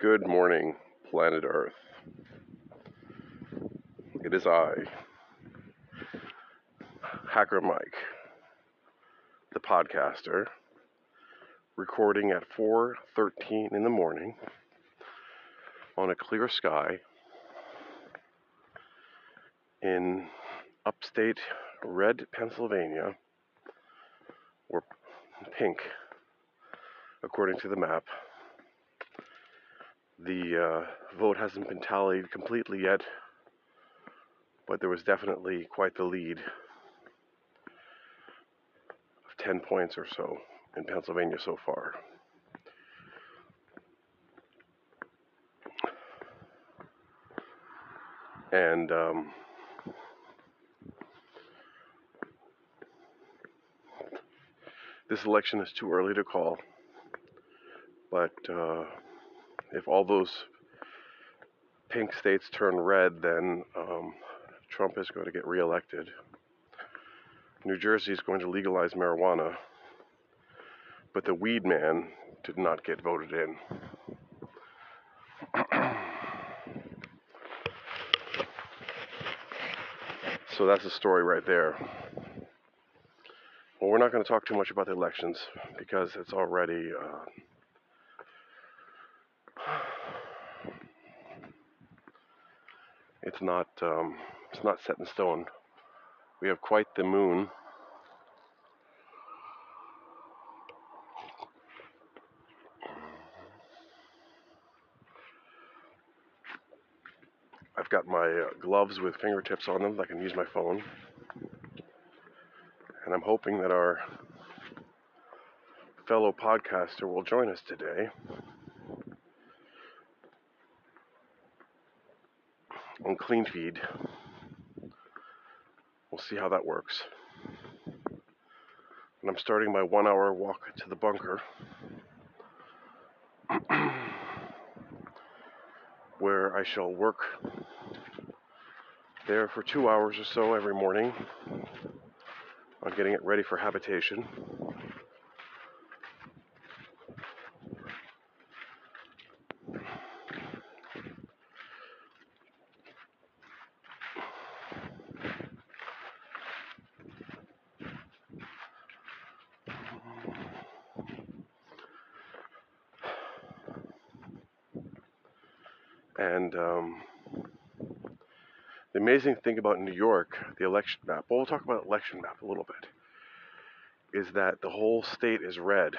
Good morning, planet Earth. It is I, Hacker Mike, the podcaster, recording at 4:13 in the morning on a clear sky in upstate red Pennsylvania or pink according to the map. The uh, vote hasn't been tallied completely yet, but there was definitely quite the lead of 10 points or so in Pennsylvania so far. And um, this election is too early to call. But uh, if all those pink states turn red, then um, Trump is going to get reelected. New Jersey is going to legalize marijuana, but the weed man did not get voted in. so that's the story right there. Well, we're not going to talk too much about the elections because it's already. Uh, it's not um, it's not set in stone. We have quite the moon. I've got my uh, gloves with fingertips on them. I can use my phone. And I'm hoping that our fellow podcaster will join us today. On Cleanfeed. We'll see how that works. And I'm starting my one hour walk to the bunker where I shall work there for two hours or so every morning on getting it ready for habitation. And um, the amazing thing about New York, the election map, well, we'll talk about election map a little bit, is that the whole state is red,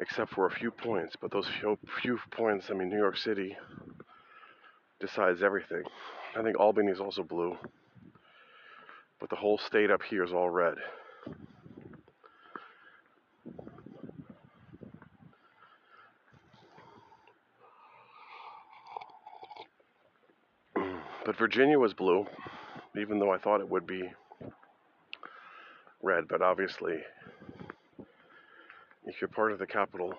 except for a few points. But those few, few points, I mean, New York City decides everything. I think Albany is also blue, but the whole state up here is all red. But Virginia was blue, even though I thought it would be red. But obviously, if you're part of the capital,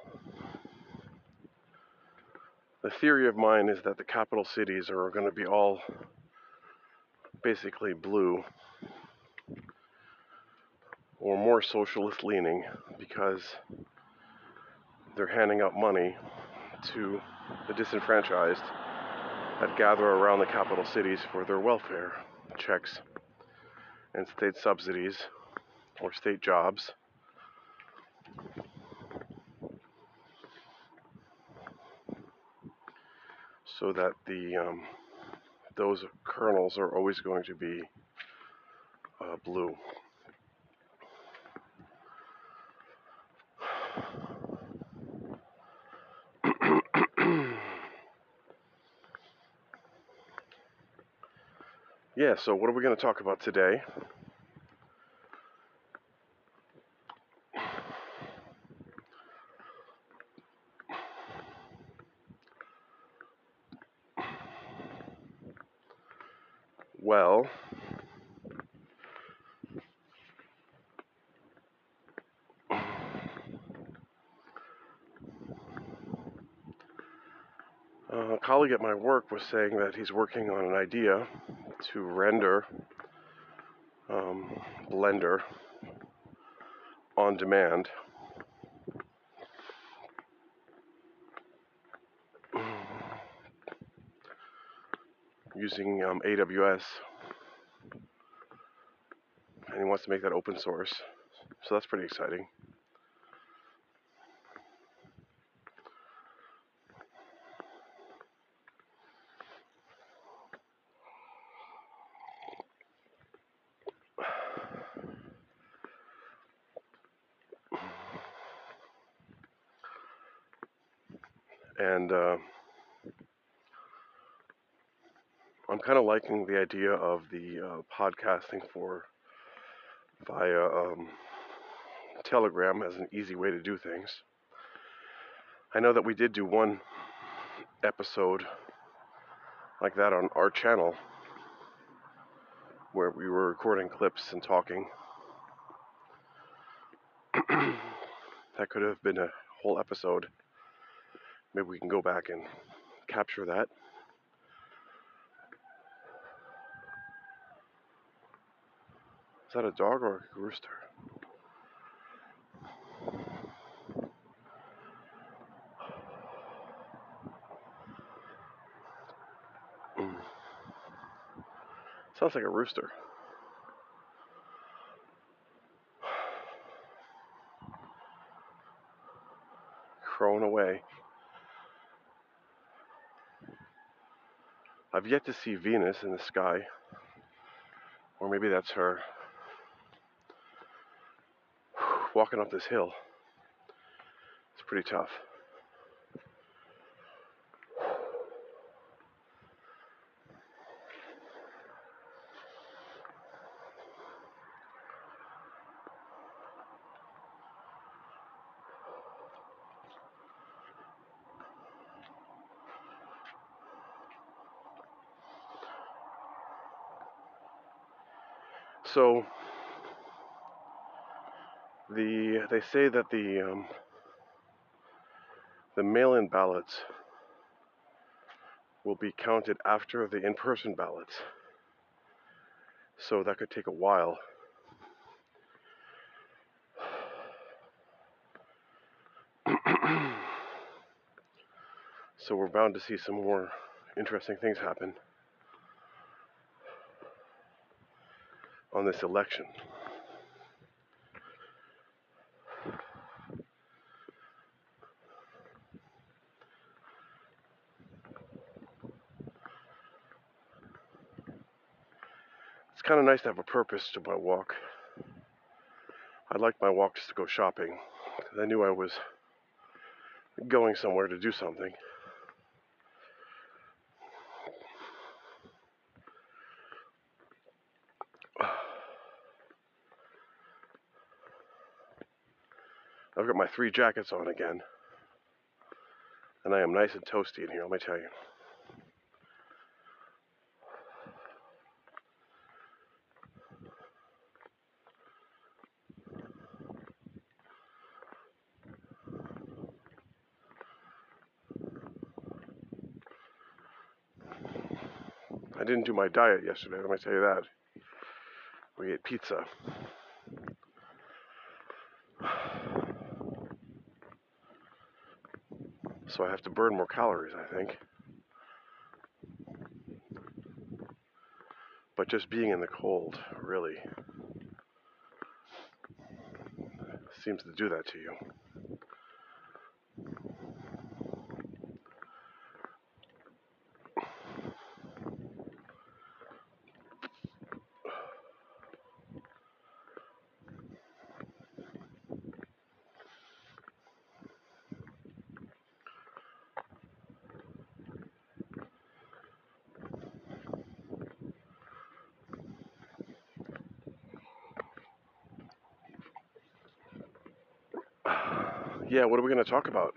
the theory of mine is that the capital cities are going to be all basically blue or more socialist leaning because they're handing out money to the disenfranchised that gather around the capital cities for their welfare checks and state subsidies or state jobs. So that the um, those kernels are always going to be uh, blue. Yeah, so what are we going to talk about today? Well, a colleague at my work was saying that he's working on an idea to render um, Blender on demand. using um, AWS and he wants to make that open source. So that's pretty exciting. And uh, I'm kind of liking the idea of the uh, podcasting for via um, Telegram as an easy way to do things. I know that we did do one episode like that on our channel where we were recording clips and talking. that could have been a whole episode. Maybe we can go back and capture that. Is that a dog or a rooster? Mm. Sounds like a rooster. Crowing away. I've yet to see Venus in the sky. Or maybe that's her walking up this hill. It's pretty tough. So the they say that the um, the mail-in ballots will be counted after the in-person ballots. So that could take a while. so we're bound to see some more interesting things happen on this election. Of nice to have a purpose to my walk. I like my walks to go shopping. I knew I was going somewhere to do something. I've got my three jackets on again. And I am nice and toasty in here, let me tell you. I didn't do my diet yesterday, let me tell you that. We ate pizza. So I have to burn more calories, I think. But just being in the cold really seems to do that to you. Yeah, what are we going to talk about?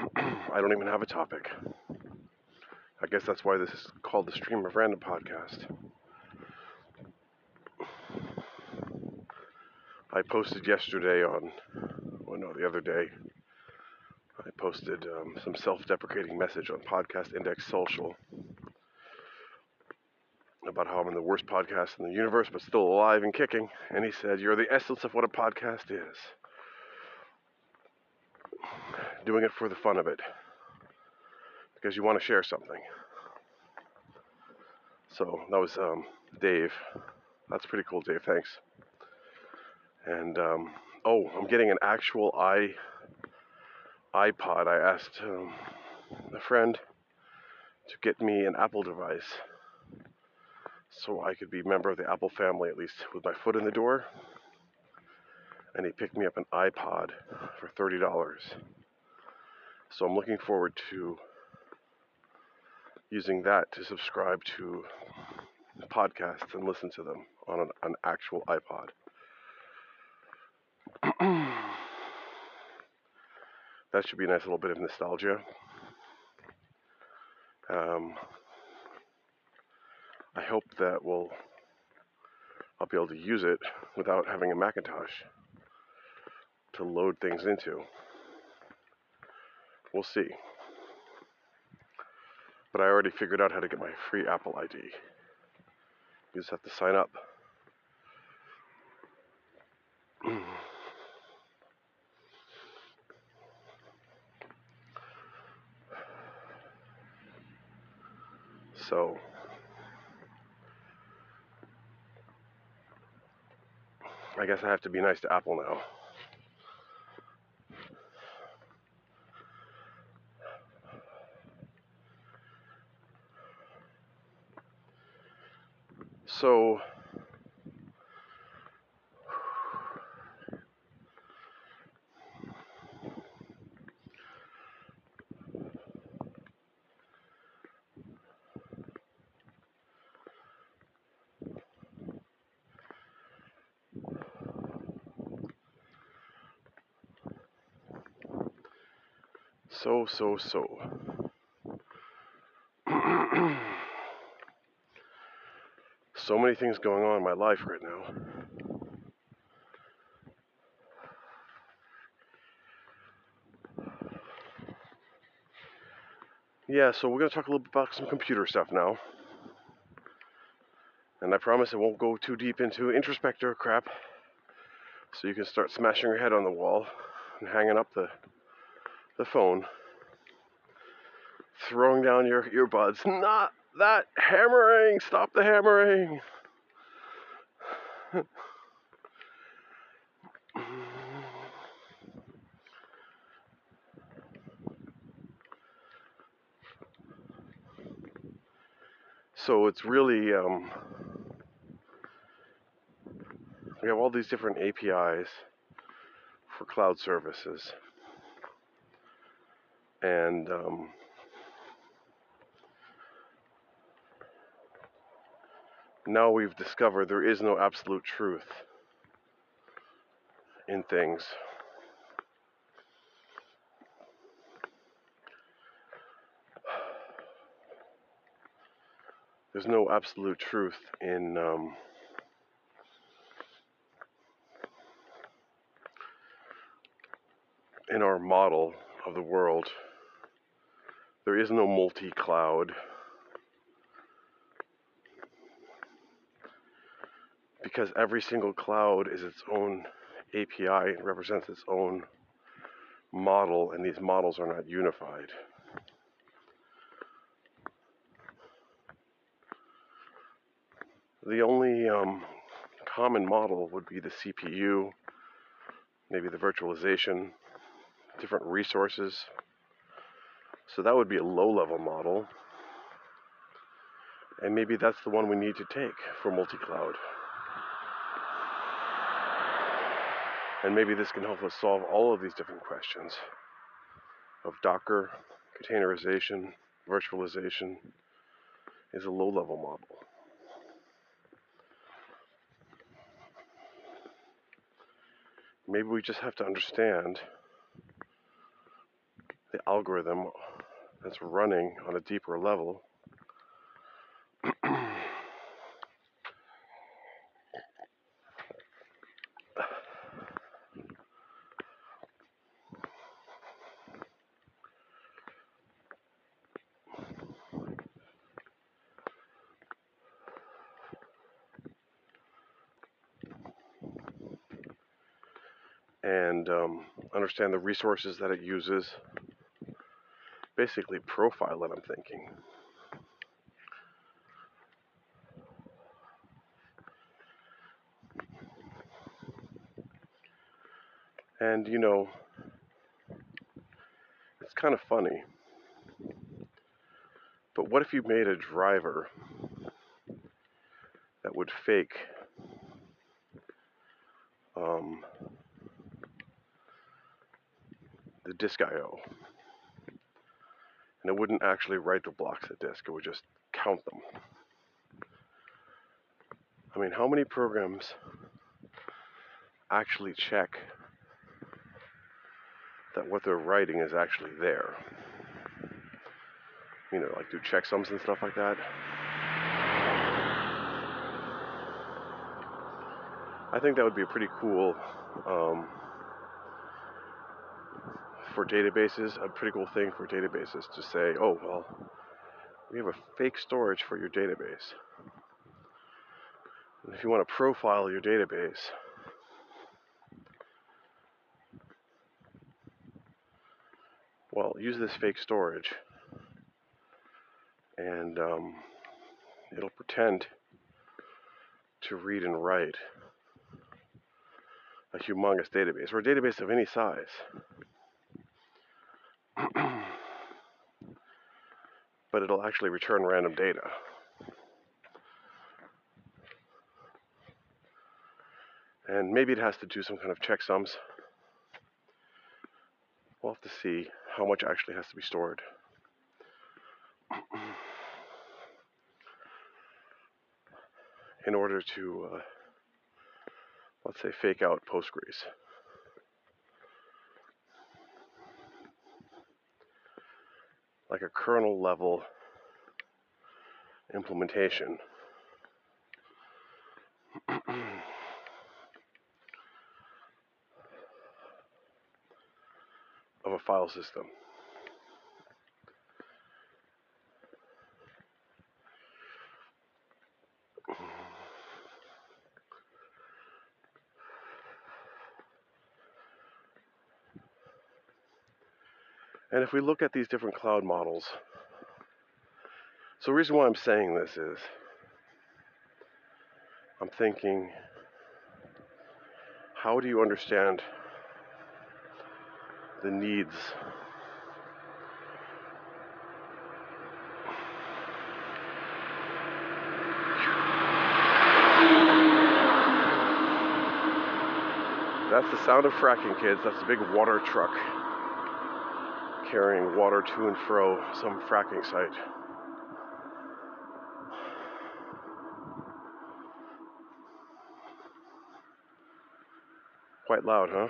I don't even have a topic. I guess that's why this is called the Stream of Random podcast. I posted yesterday on, well, no, the other day, I posted um, some self deprecating message on Podcast Index Social about how I'm in the worst podcast in the universe, but still alive and kicking. And he said, You're the essence of what a podcast is doing it for the fun of it because you want to share something. So that was um, Dave. That's pretty cool, Dave. Thanks. And um, oh, I'm getting an actual i iPod. I asked um, a friend to get me an Apple device so I could be a member of the Apple family at least with my foot in the door. And he picked me up an iPod for $30. So I'm looking forward to using that to subscribe to podcasts and listen to them on an, an actual iPod. that should be a nice little bit of nostalgia. Um, I hope that will I'll be able to use it without having a Macintosh to load things into. We'll see. But I already figured out how to get my free Apple ID. You just have to sign up. so I guess I have to be nice to Apple now. So so so so so many things going on in my life right now. Yeah, so we're going to talk a little bit about some computer stuff now. And I promise it won't go too deep into introspector crap. So you can start smashing your head on the wall and hanging up the the phone, throwing down your earbuds. Not that hammering! Stop the hammering! so it's really um, we have all these different APIs for cloud services, and um, now we've discovered there is no absolute truth in things. There's no absolute truth in um, in our model of the world. There is no multi-cloud. Because every single cloud is its own API and represents its own model, and these models are not unified. The only um, common model would be the CPU, maybe the virtualization, different resources. So that would be a low level model. And maybe that's the one we need to take for multi cloud. And maybe this can help us solve all of these different questions of Docker, containerization, virtualization is a low level model. maybe we just have to understand the algorithm that's running on a deeper level. understand the resources that it uses. Basically, profile it, I'm thinking. And, you know, it's kind of funny. But what if you made a driver that would fake the disk I/O, and it wouldn't actually write the blocks of disk; it would just count them. I mean, how many programs actually check that what they're writing is actually there? You know, like do checksums and stuff like that. I think that would be a pretty cool um, for databases. A pretty cool thing for databases to say, oh well, we have a fake storage for your database. And if you want to profile your database, well, use this fake storage, and um, it'll pretend to read and write a humongous database, or a database of any size. But it'll actually return random data. And maybe it has to do some kind of checksums. We'll have to see how much actually has to be stored. in order to uh, let's say, fake out Postgres. Like a kernel level implementation. of a file system. And if we look at these different cloud models, so the reason why I'm saying this is I'm thinking, how do you understand the needs That's the sound of fracking, kids. That's a big water truck carrying water to and fro some fracking site. Quite loud, huh?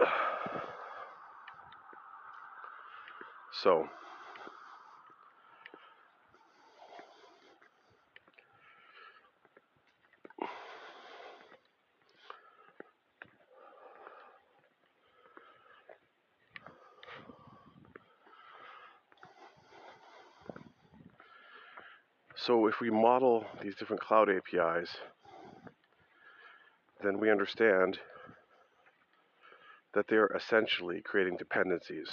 So, So if we model these different cloud APIs, then we understand that they're essentially creating dependencies.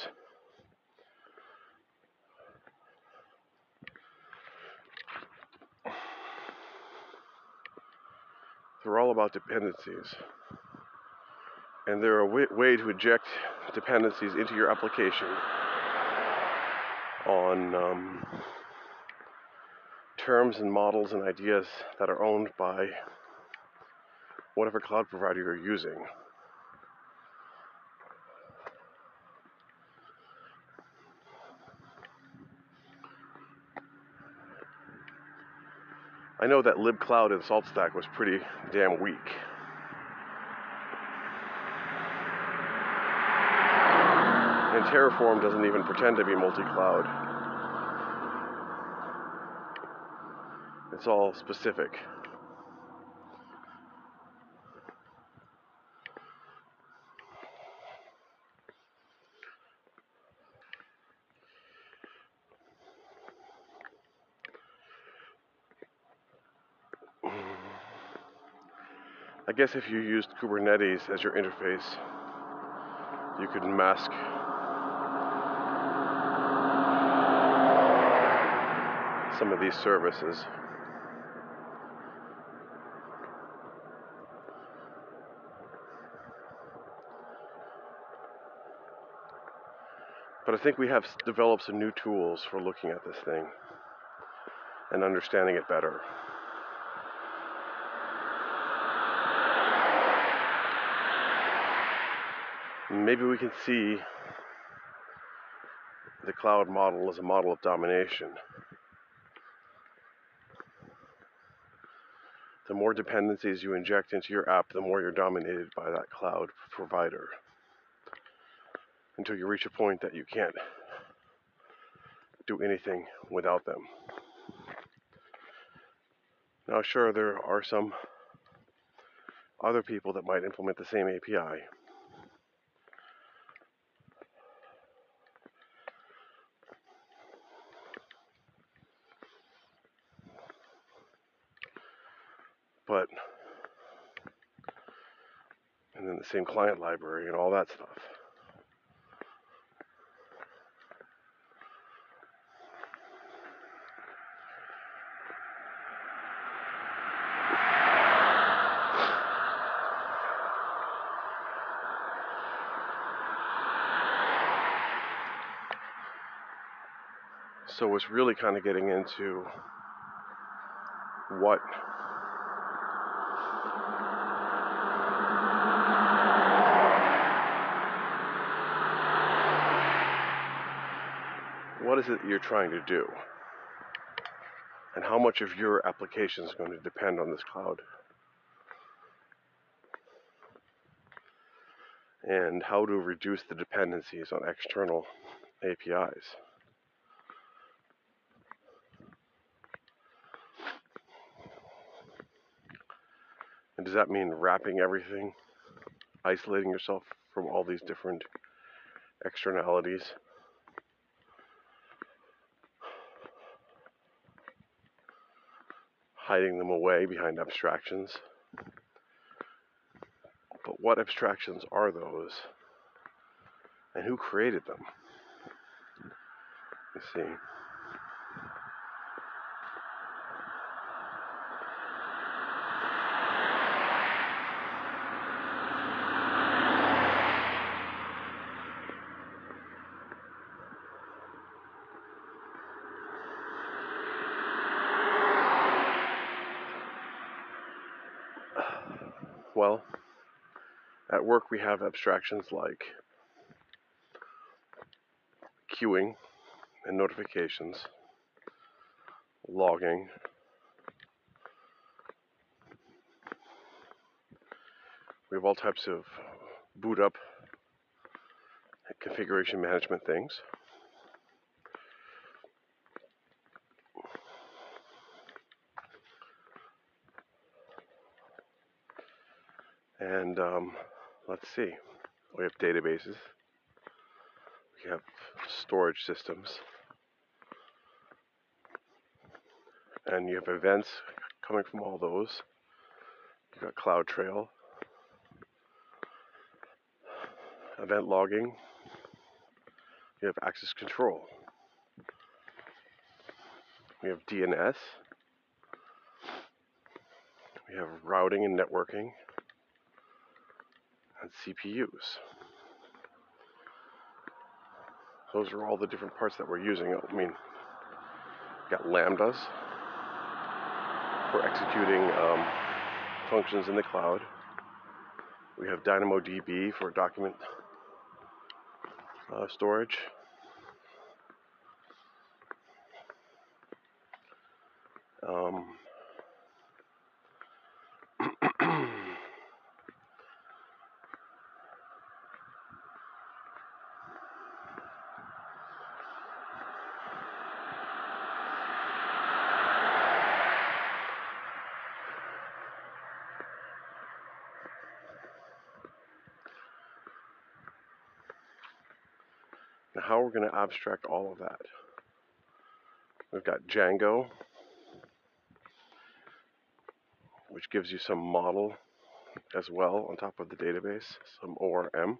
They're all about dependencies. And they're a way, way to inject dependencies into your application on um, terms and models and ideas that are owned by whatever cloud provider you're using. I know that libcloud and SaltStack was pretty damn weak. And Terraform doesn't even pretend to be multi-cloud. It's all specific. I guess if you used Kubernetes as your interface, you could mask some of these services. But I think we have developed some new tools for looking at this thing and understanding it better. Maybe we can see the cloud model as a model of domination. The more dependencies you inject into your app, the more you're dominated by that cloud provider until you reach a point that you can't do anything without them. Now, sure, there are some other people that might implement the same API. But, and then the same client library and all that stuff. It's really kind of getting into what what is it you're trying to do? And how much of your application is going to depend on this cloud? And how to reduce the dependencies on external APIs. And does that mean wrapping everything, isolating yourself from all these different externalities? hiding them away behind abstractions. But what abstractions are those? And who created them? You see. Well, at work we have abstractions like queuing and notifications, logging, we have all types of boot up configuration management things. And um, let's see, we have databases, we have storage systems, and you have events coming from all those. You've got CloudTrail, event logging, you have access control, we have DNS, we have routing and networking and CPUs. Those are all the different parts that we're using. I mean, got lambdas for executing um, functions in the cloud. We have DynamoDB for document uh, storage. Um, how we're going to abstract all of that. We've got Django, which gives you some model as well on top of the database, some ORM.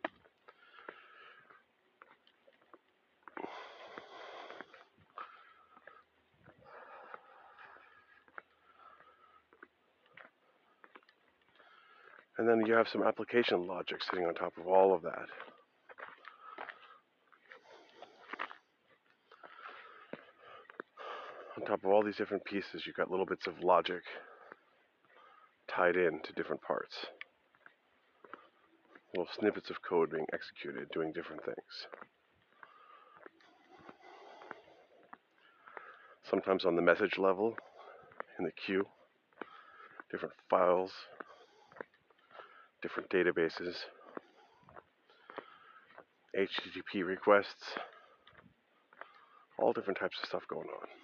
And then you have some application logic sitting on top of all of that. Top of all these different pieces, you've got little bits of logic tied in to different parts. Little snippets of code being executed, doing different things. Sometimes on the message level, in the queue, different files, different databases, HTTP requests, all different types of stuff going on.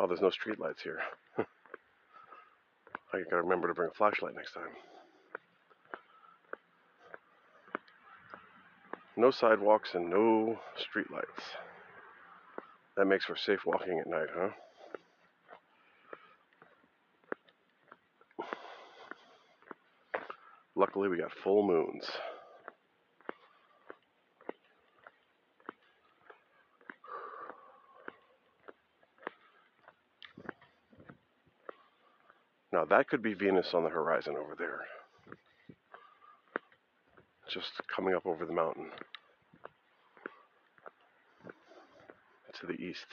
Wow, there's no street lights here. I gotta remember to bring a flashlight next time. No sidewalks and no street lights. That makes for safe walking at night, huh? Luckily, we got full moons. Now that could be Venus on the horizon over there. Just coming up over the mountain. To the east.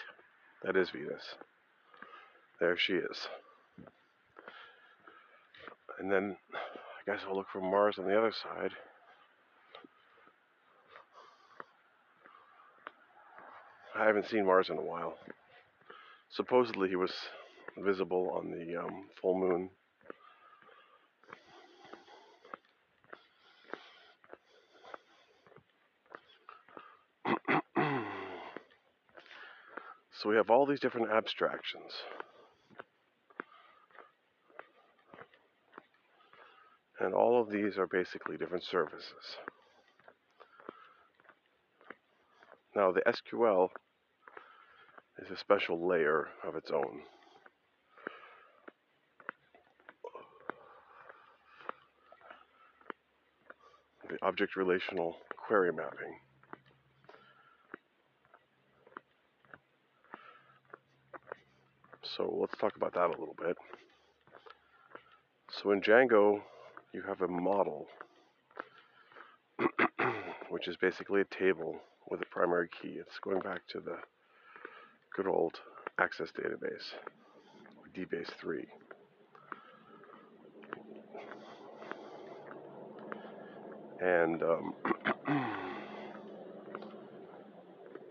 That is Venus. There she is. And then I guess I'll look for Mars on the other side. I haven't seen Mars in a while. Supposedly he was visible on the um, full moon. so we have all these different abstractions. And all of these are basically different services. Now the SQL is a special layer of its own. Object relational query mapping. So let's talk about that a little bit. So in Django, you have a model, which is basically a table with a primary key. It's going back to the good old access database, DBase 3. And um,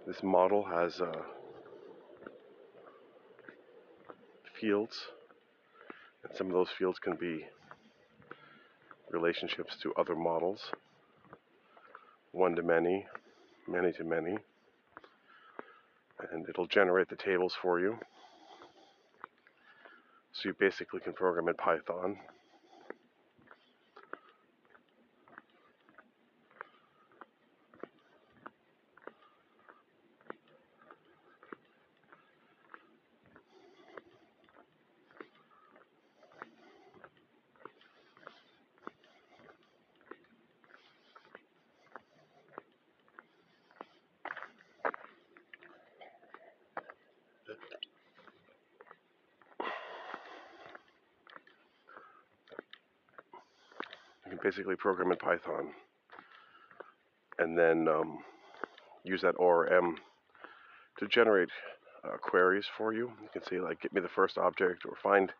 this model has uh, fields, and some of those fields can be relationships to other models, one to many, many to many, and it'll generate the tables for you. So you basically can program in Python basically program in Python and then um, use that ORM to generate uh, queries for you. You can say like, get me the first object or find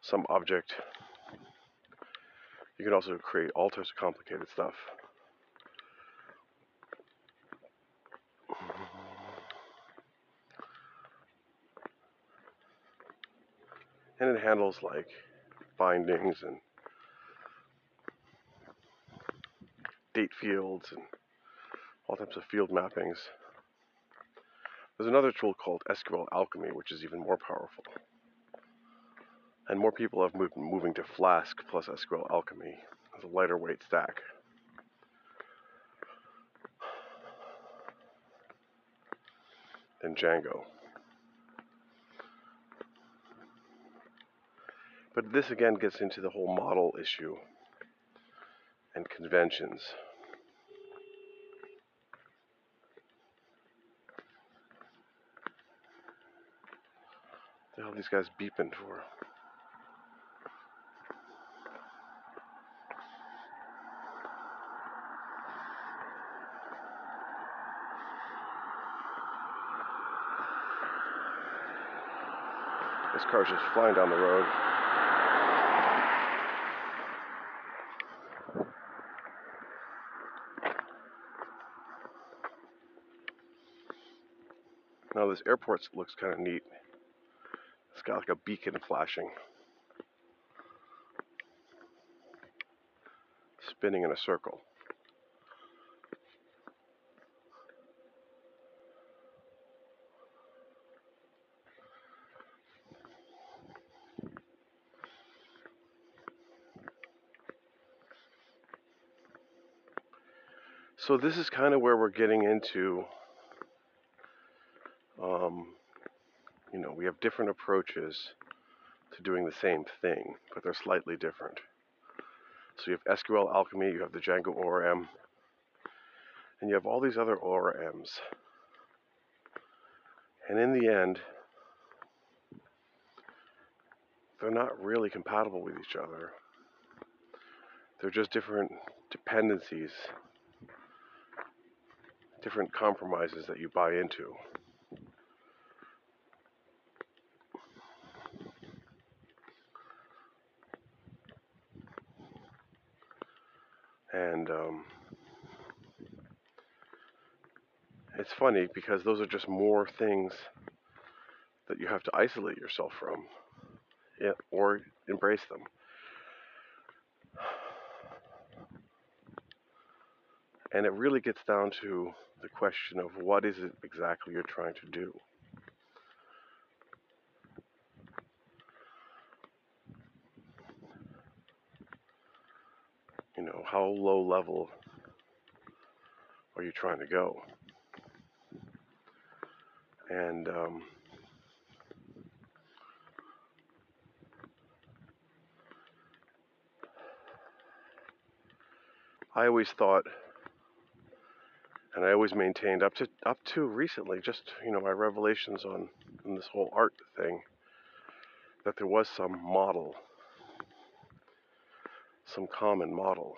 some object. You can also create all types of complicated stuff. And it handles like bindings and fields and all types of field mappings. There's another tool called SQL Alchemy, which is even more powerful. And more people have moved moving to Flask plus SQL Alchemy as a lighter weight stack. Than Django. But this again gets into the whole model issue and conventions. The hell are these guys beeping for? This car's just flying down the road. Now this airport looks kind of neat. Got like a beacon flashing. Spinning in a circle. So this is kind of where we're getting into um, you know, we have different approaches to doing the same thing, but they're slightly different. So you have SQLAlchemy, you have the Django ORM, and you have all these other ORMs. And in the end, they're not really compatible with each other. They're just different dependencies, different compromises that you buy into. And um, it's funny because those are just more things that you have to isolate yourself from eh, or embrace them. And it really gets down to the question of what is it exactly you're trying to do. You know, how low level are you trying to go? And um, I always thought, and I always maintained up to up to recently, just you know, my revelations on, on this whole art thing, that there was some model some common model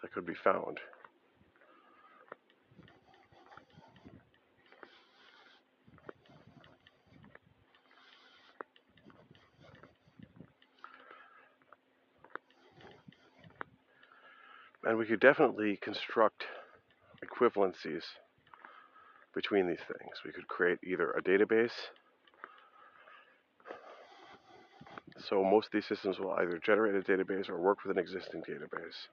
that could be found. And we could definitely construct equivalencies between these things. We could create either a database So most of these systems will either generate a database or work with an existing database.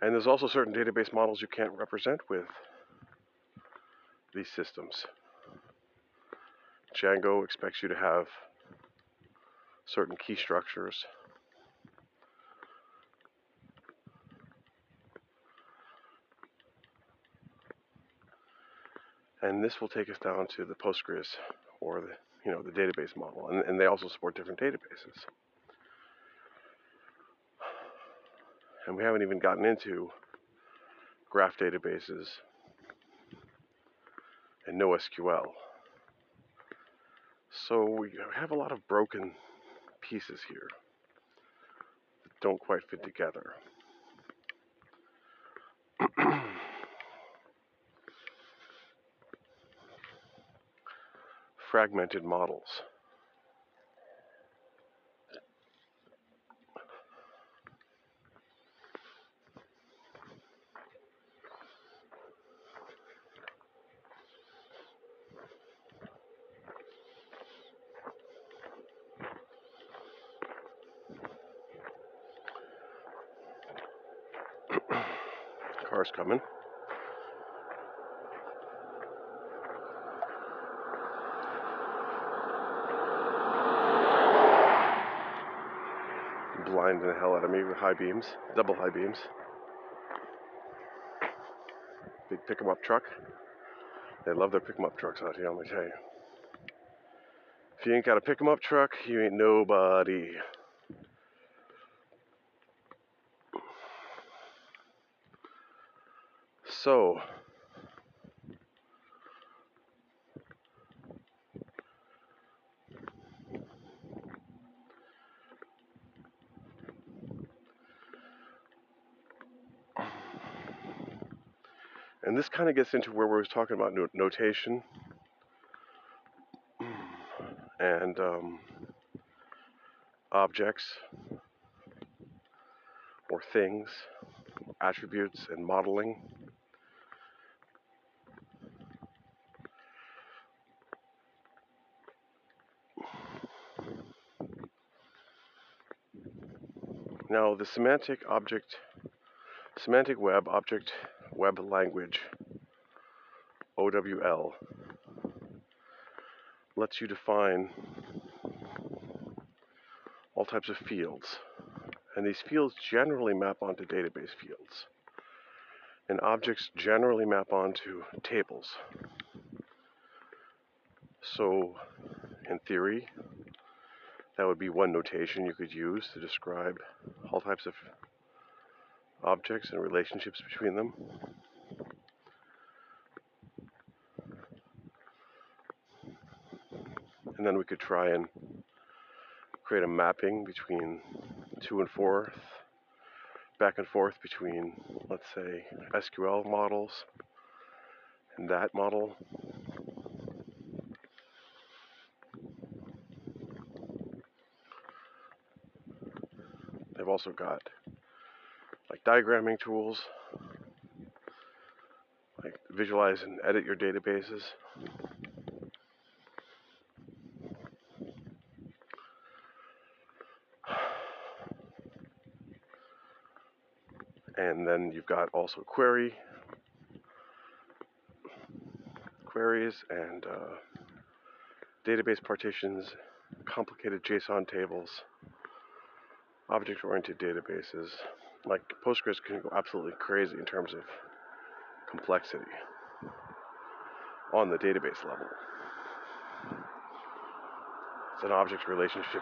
And there's also certain database models you can't represent with these systems. Django expects you to have certain key structures and this will take us down to the Postgres or the you know the database model, and, and they also support different databases. And we haven't even gotten into graph databases and NoSQL. So we have a lot of broken pieces here that don't quite fit together. fragmented models. Cars coming. blinding the hell out of me with high beams, double high beams. Big pick 'em up truck. They love their pick 'em up trucks out here, let me tell you. If you ain't got a pick 'em up truck, you ain't nobody. So, kind of gets into where we were talking about notation and um, objects or things, attributes, and modeling. Now, the semantic object, semantic web object web language, OWL, lets you define all types of fields. And these fields generally map onto database fields. And objects generally map onto tables. So, in theory, that would be one notation you could use to describe all types of objects and relationships between them. And then we could try and create a mapping between two and fourth, back and forth between, let's say, SQL models and that model. They've also got like diagramming tools, like visualize and edit your databases. and you've got also query queries and uh, database partitions, complicated JSON tables, object-oriented databases. Like Postgres can go absolutely crazy in terms of complexity on the database level. It's an object relationship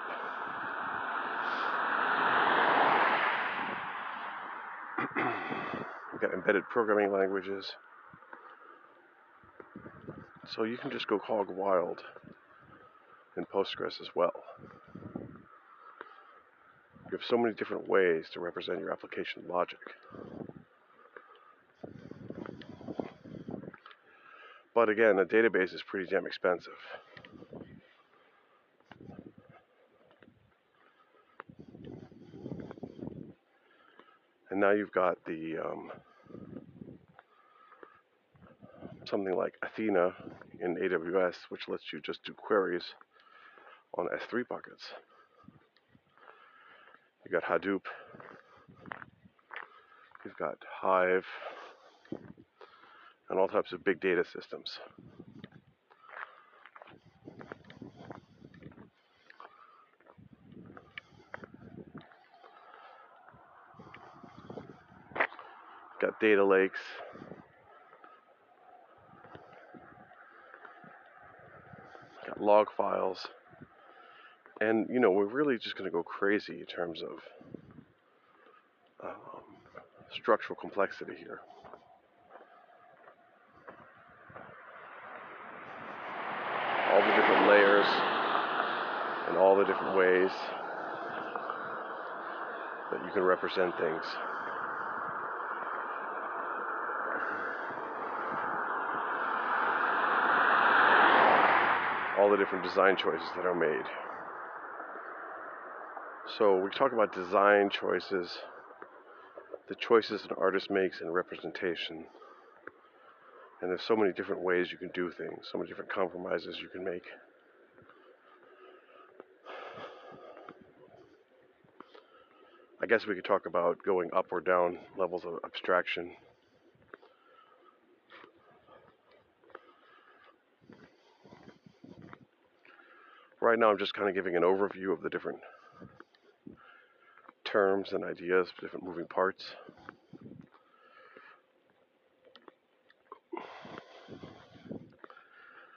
Embedded programming languages. So you can just go hog wild in Postgres as well. You have so many different ways to represent your application logic. But again, a database is pretty damn expensive. And now you've got the um, something like Athena in AWS, which lets you just do queries on S3 buckets. You've got Hadoop. You've got Hive and all types of big data systems. got data lakes. Log files. And, you know, we're really just going to go crazy in terms of um, structural complexity here. All the different layers and all the different ways that you can represent things. All the different design choices that are made. So we talk about design choices, the choices an artist makes in representation. And there's so many different ways you can do things, so many different compromises you can make. I guess we could talk about going up or down levels of abstraction right now I'm just kind of giving an overview of the different terms and ideas, different moving parts.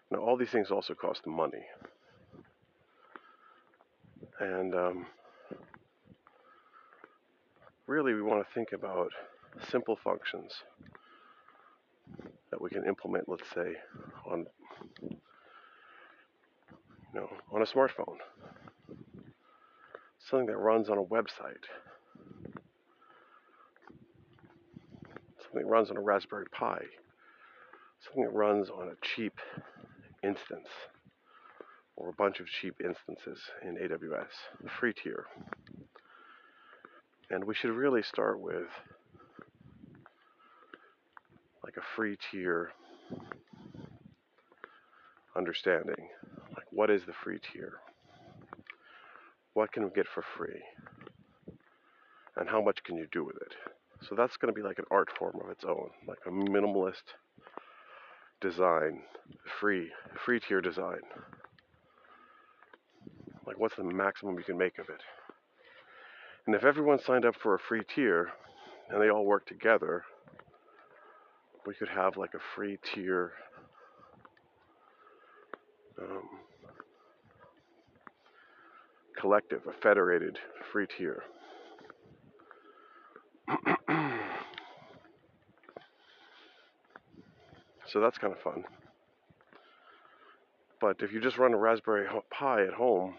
Now all these things also cost money. And um, really we want to think about simple functions that we can implement, let's say, on know on a smartphone, something that runs on a website, something that runs on a Raspberry Pi, something that runs on a cheap instance or a bunch of cheap instances in AWS, the free tier. And we should really start with like a free tier understanding. What is the free tier? What can we get for free? And how much can you do with it? So that's going to be like an art form of its own, like a minimalist design, free, free tier design. Like, what's the maximum you can make of it? And if everyone signed up for a free tier and they all work together, we could have like a free tier um, collective, a federated free tier. so that's kind of fun. But if you just run a Raspberry Pi at home,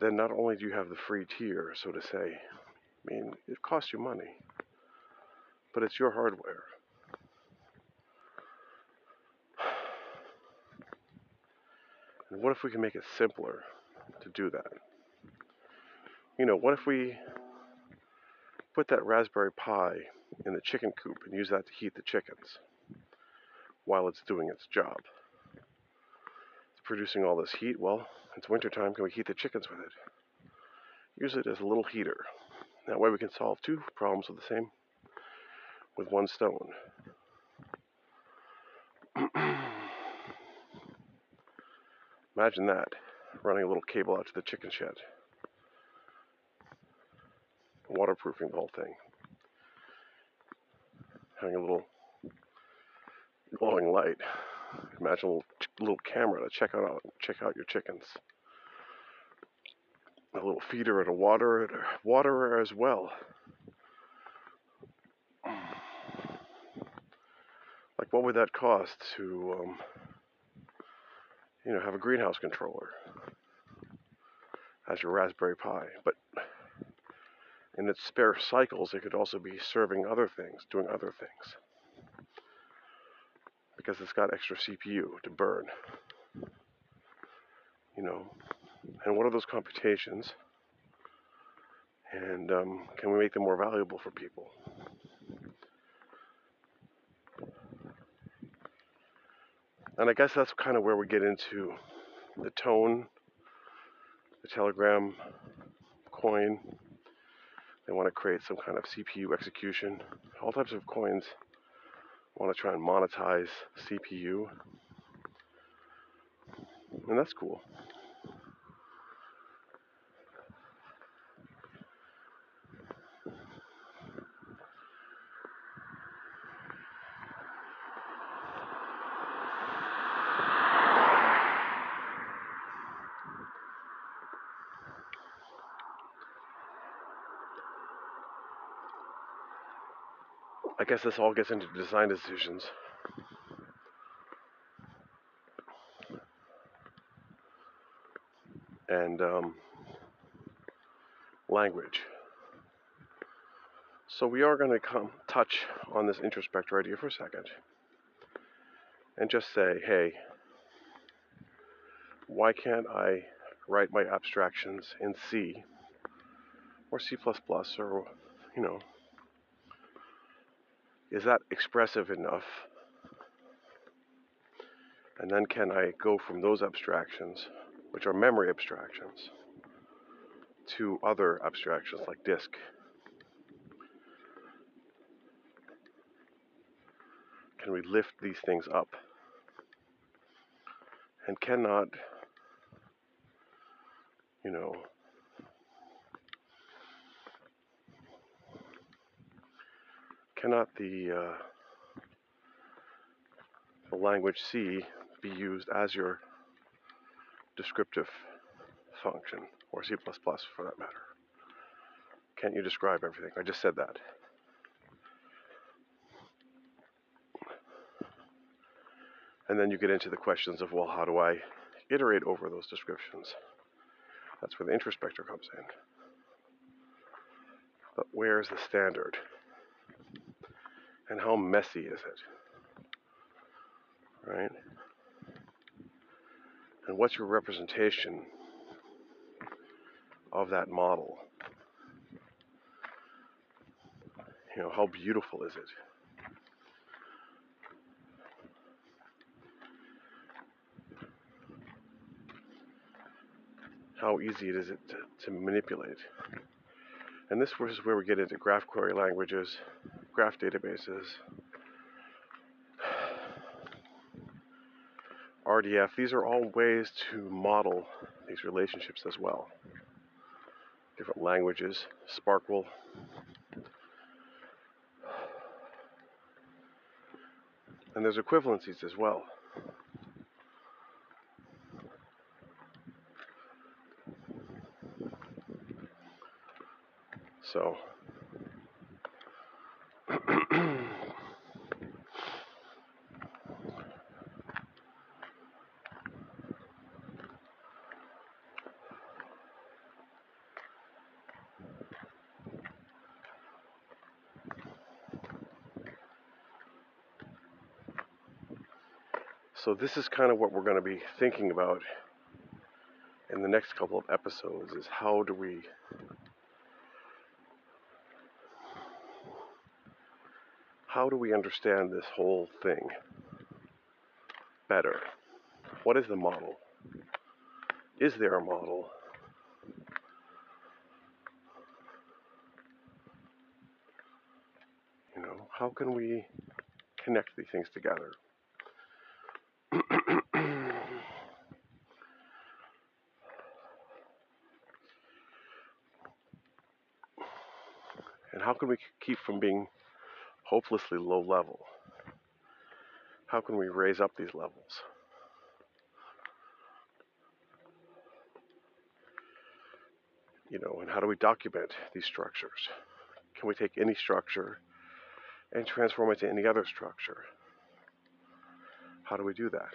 then not only do you have the free tier, so to say, I mean, it costs you money, but it's your hardware. And what if we can make it simpler to do that? You know, what if we put that Raspberry Pi in the chicken coop and use that to heat the chickens while it's doing its job? It's producing all this heat. Well, it's wintertime. Can we heat the chickens with it? Use it as a little heater. That way we can solve two problems with the same, with one stone. Imagine that, running a little cable out to the chicken shed. Waterproofing the whole thing. Having a little glowing light. Imagine a little, little camera to check out check out your chickens. A little feeder and a waterer, waterer as well. Like, what would that cost to, um, you know, have a greenhouse controller as your Raspberry Pi? But in its spare cycles, it could also be serving other things, doing other things because it's got extra CPU to burn. You know, and what are those computations? And um, can we make them more valuable for people? And I guess that's kind of where we get into the tone, the Telegram coin. They want to create some kind of CPU execution. All types of coins want to try and monetize CPU. And that's cool. Guess this all gets into design decisions. And um, language. So we are going to come touch on this introspector idea for a second and just say, hey, why can't I write my abstractions in C or C++ or, you know, is that expressive enough? And then can I go from those abstractions, which are memory abstractions, to other abstractions like disk? Can we lift these things up? And cannot, you know, cannot the, uh, the language C be used as your descriptive function, or C++ for that matter? Can't you describe everything? I just said that. And then you get into the questions of, well, how do I iterate over those descriptions? That's where the introspector comes in. But where is the standard? And how messy is it? Right? And what's your representation of that model? You know, how beautiful is it? How easy it is it to, to manipulate? And this is where we get into graph query languages, graph databases, RDF. These are all ways to model these relationships as well. Different languages, SPARQL. And there's equivalencies as well. So, so this is kind of what we're going to be thinking about in the next couple of episodes is how do we how do we understand this whole thing better? What is the model? Is there a model? You know, how can we connect these things together? and how can we keep from being hopelessly low level. How can we raise up these levels? You know, and how do we document these structures? Can we take any structure and transform it to any other structure? How do we do that?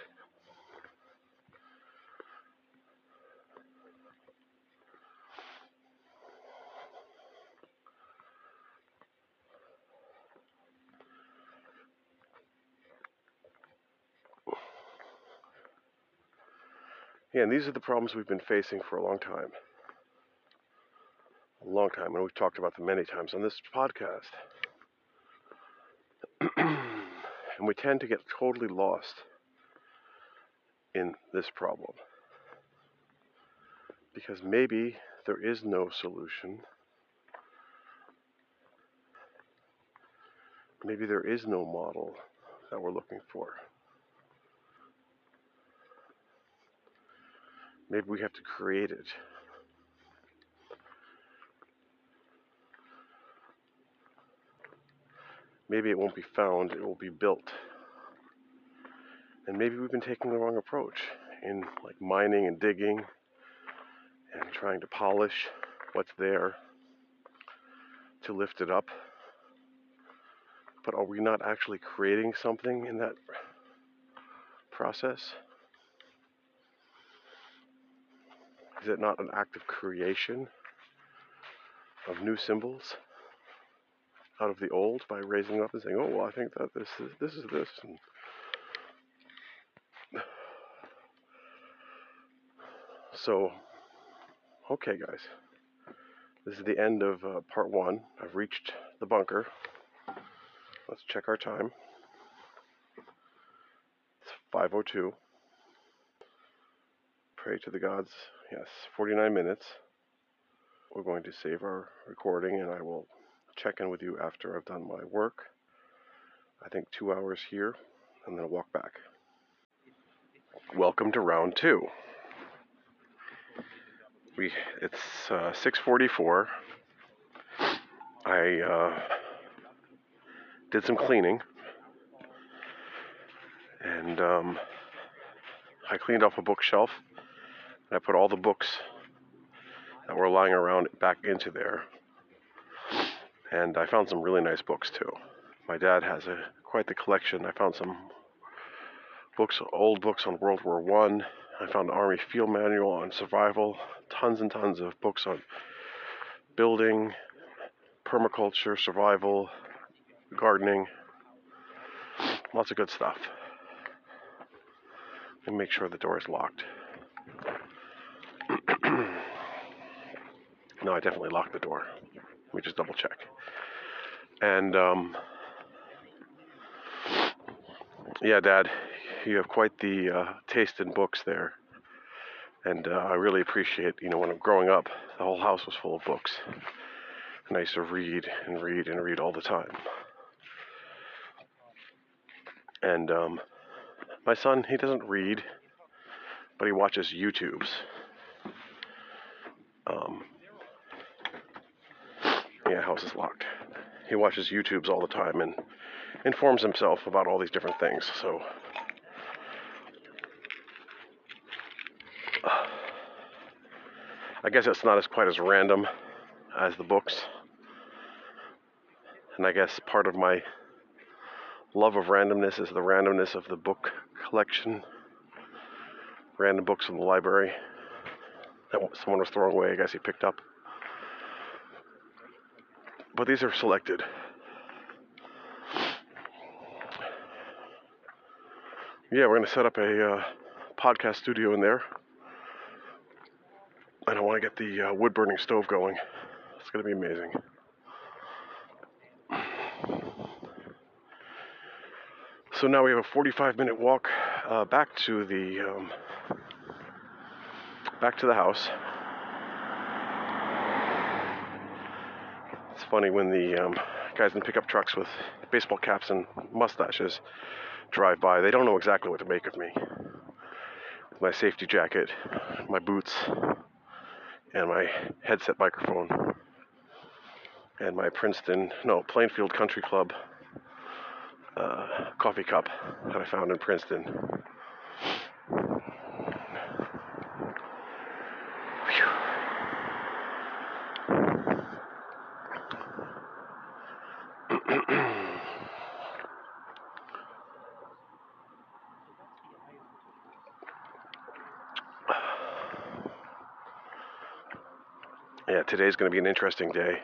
Yeah, and these are the problems we've been facing for a long time. A long time, and we've talked about them many times on this podcast. and we tend to get totally lost in this problem. Because maybe there is no solution. Maybe there is no model that we're looking for. Maybe we have to create it. Maybe it won't be found, it will be built. And maybe we've been taking the wrong approach in like mining and digging and trying to polish what's there to lift it up. But are we not actually creating something in that process? Is it not an act of creation of new symbols out of the old by raising up and saying, "Oh, well, I think that this is this is this." And so, okay, guys, this is the end of uh, part one. I've reached the bunker. Let's check our time. It's 5:02. Pray to the gods Yes, 49 minutes. We're going to save our recording and I will check in with you after I've done my work. I think two hours here and then I'll walk back. Welcome to round two. We it's uh, 6:44. I uh, did some cleaning and um, I cleaned off a bookshelf I put all the books that were lying around back into there. And I found some really nice books too. My dad has a quite the collection. I found some books, old books on World War One. I. I found an Army field manual on survival, tons and tons of books on building, permaculture, survival, gardening, lots of good stuff. And make sure the door is locked. No, I definitely locked the door. Me just double check. And um, yeah, Dad, you have quite the uh, taste in books there. And uh, I really appreciate, you know, when I'm growing up, the whole house was full of books. And I used to read and read and read all the time. And um, my son, he doesn't read, but he watches YouTubes. Um, yeah, house is locked. He watches YouTubes all the time and informs himself about all these different things. So I guess it's not as quite as random as the books. And I guess part of my love of randomness is the randomness of the book collection. Random books in the library that someone was throwing away, I guess he picked up. But these are selected. Yeah, we're going to set up a uh, podcast studio in there. And I want to get the uh, wood burning stove going. It's going to be amazing. So now we have a 45 minute walk uh, back to the um, back to the house. It's funny when the um, guys in pickup trucks with baseball caps and mustaches drive by. They don't know exactly what to make of me. My safety jacket, my boots, and my headset microphone, and my Princeton, no, Plainfield Country Club uh, coffee cup that I found in Princeton. yeah, today's going to be an interesting day.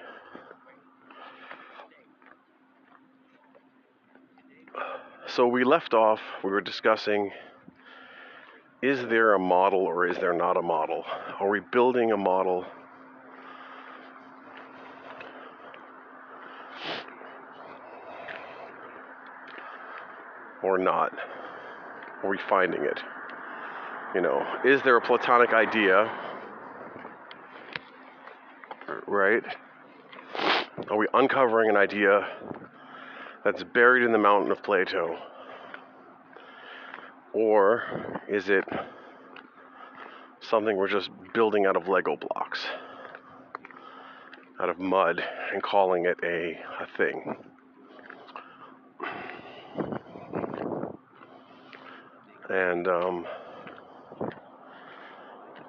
So we left off, we were discussing is there a model or is there not a model? Are we building a model? Or not? Are we finding it? You know, is there a Platonic idea? Right? Are we uncovering an idea that's buried in the mountain of Plato? Or is it something we're just building out of Lego blocks, out of mud, and calling it a, a thing? And, um,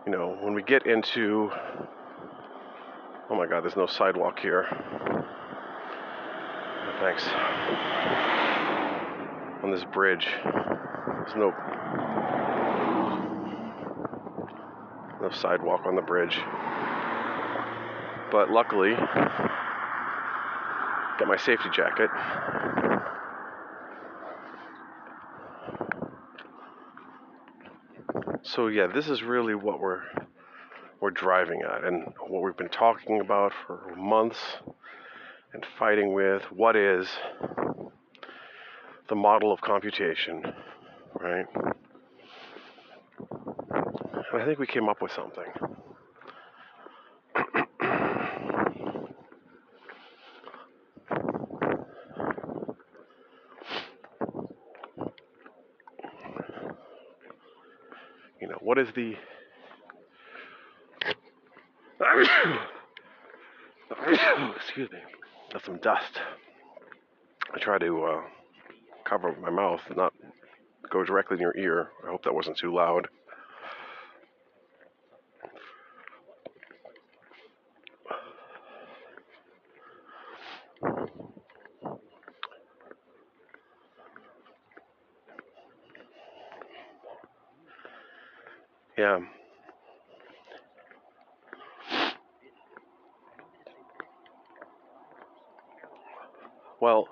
you know, when we get into, oh my God, there's no sidewalk here. Thanks. On this bridge, there's no no sidewalk on the bridge. But luckily, got my safety jacket. So yeah, this is really what we're we're driving at and what we've been talking about for months and fighting with what is the model of computation, right? And I think we came up with something. you know, what is the excuse me got some dust. I try to uh, cover my mouth, not go directly in your ear. I hope that wasn't too loud. Yeah. Well,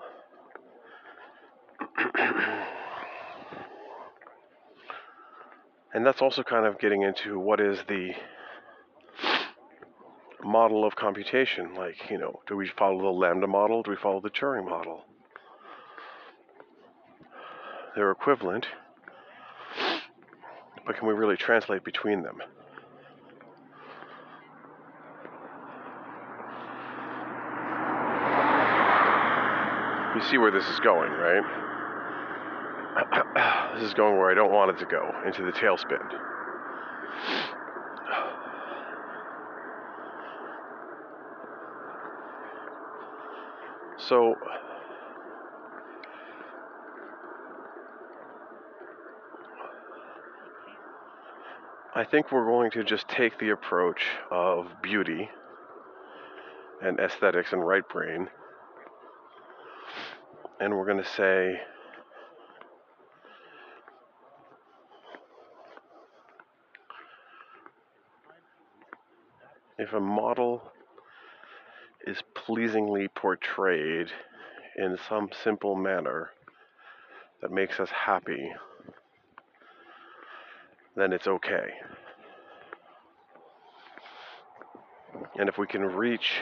and that's also kind of getting into what is the model of computation. Like, you know, do we follow the lambda model? Do we follow the Turing model? They're equivalent, but can we really translate between them? You see where this is going, right? This is going where I don't want it to go, into the tailspin. So, I think we're going to just take the approach of beauty and aesthetics and right brain, and we're going to say, if a model is pleasingly portrayed in some simple manner that makes us happy, then it's okay. And if we can reach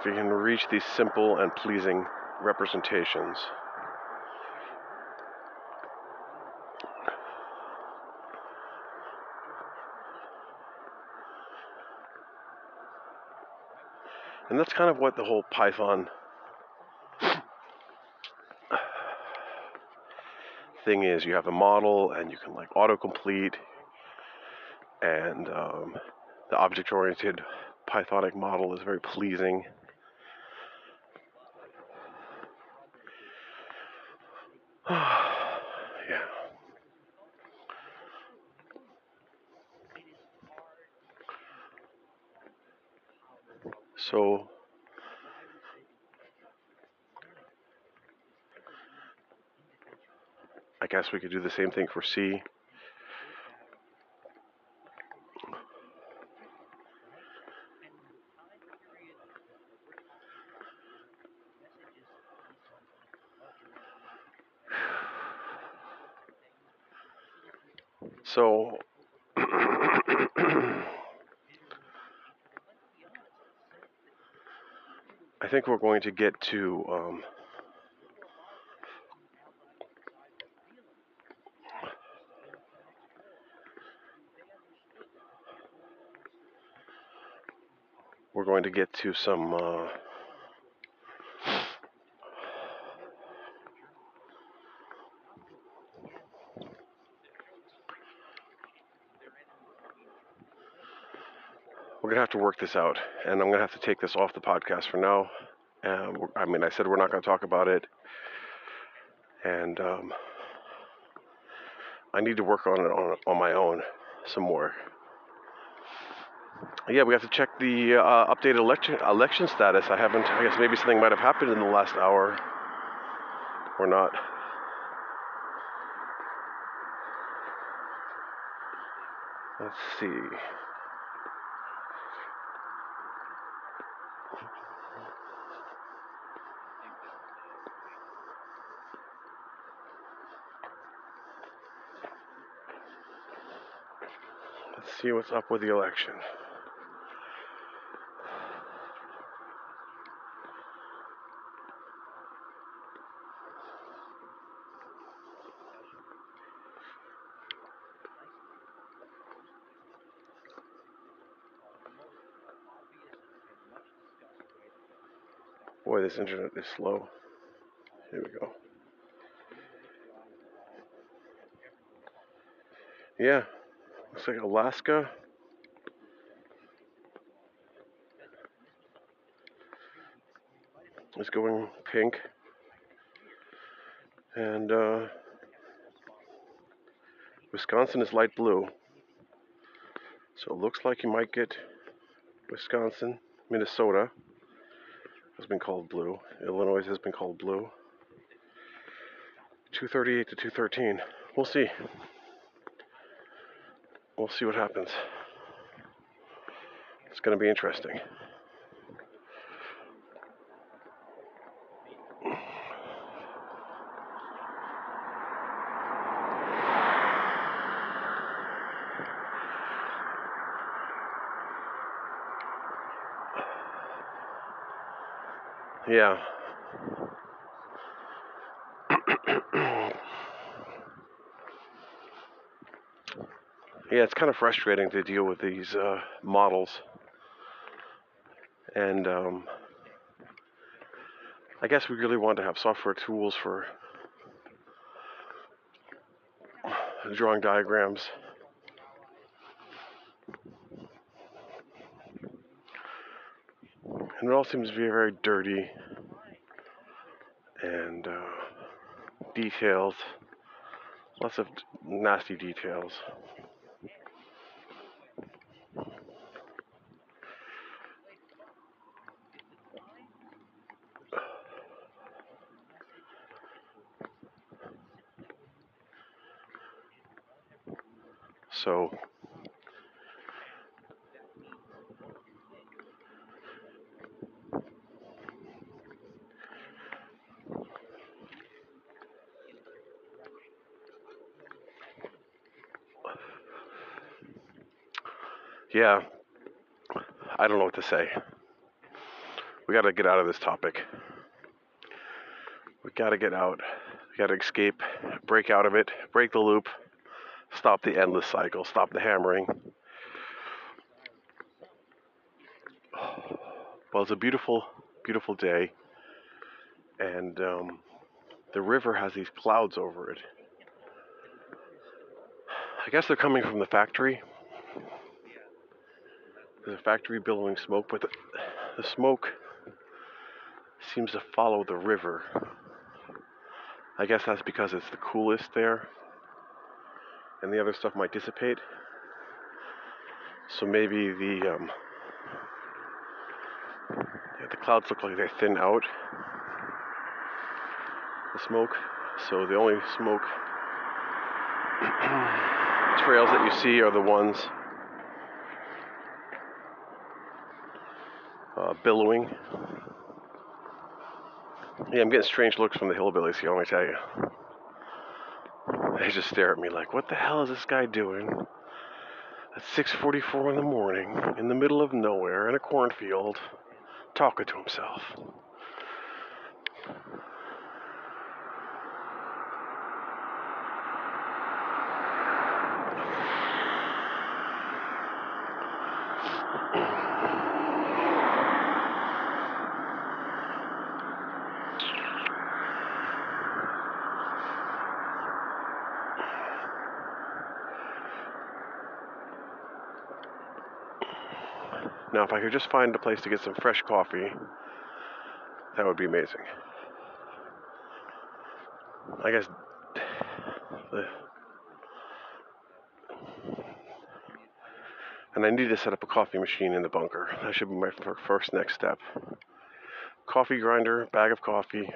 if we can reach these simple and pleasing representations, And that's kind of what the whole Python thing is. You have a model and you can like autocomplete and um, the object-oriented Pythonic model is very pleasing. yeah. So I guess we could do the same thing for C. So I think we're going to get to um, get to some uh, we're gonna have to work this out, and I'm gonna have to take this off the podcast for now. Um, I mean, I said we're not gonna talk about it, and um, I need to work on it on, on my own some more. Yeah, we have to check the uh, updated election election status. I haven't. I guess maybe something might have happened in the last hour, or not. Let's see. Let's see what's up with the election. Boy, this internet is slow. Here we go. Yeah, looks like Alaska. is going pink. And uh, Wisconsin is light blue. So it looks like you might get Wisconsin, Minnesota, has been called blue. Illinois has been called blue. 238 to 213. We'll see. We'll see what happens. It's going to be interesting. Yeah. yeah, it's kind of frustrating to deal with these uh, models. And um, I guess we really want to have software tools for drawing diagrams. And it all seems to be very dirty and uh, details, lots of nasty details. So yeah, I don't know what to say. We got to get out of this topic. We got to get out. We got to escape, break out of it, break the loop, stop the endless cycle, stop the hammering. Well, it's a beautiful, beautiful day, and um, the river has these clouds over it. I guess they're coming from the factory. A factory billowing smoke, but the, the smoke seems to follow the river. I guess that's because it's the coolest there, and the other stuff might dissipate. So maybe the um, yeah, the clouds look like they thin out the smoke. So the only smoke trails that you see are the ones uh, billowing. Yeah, I'm getting strange looks from the hillbillies here, let me tell you. They just stare at me like, what the hell is this guy doing at 6.44 in the morning in the middle of nowhere in a cornfield talking to himself? Now, if I could just find a place to get some fresh coffee, that would be amazing. I guess the, and I need to set up a coffee machine in the bunker. That should be my first next step. Coffee grinder, bag of coffee.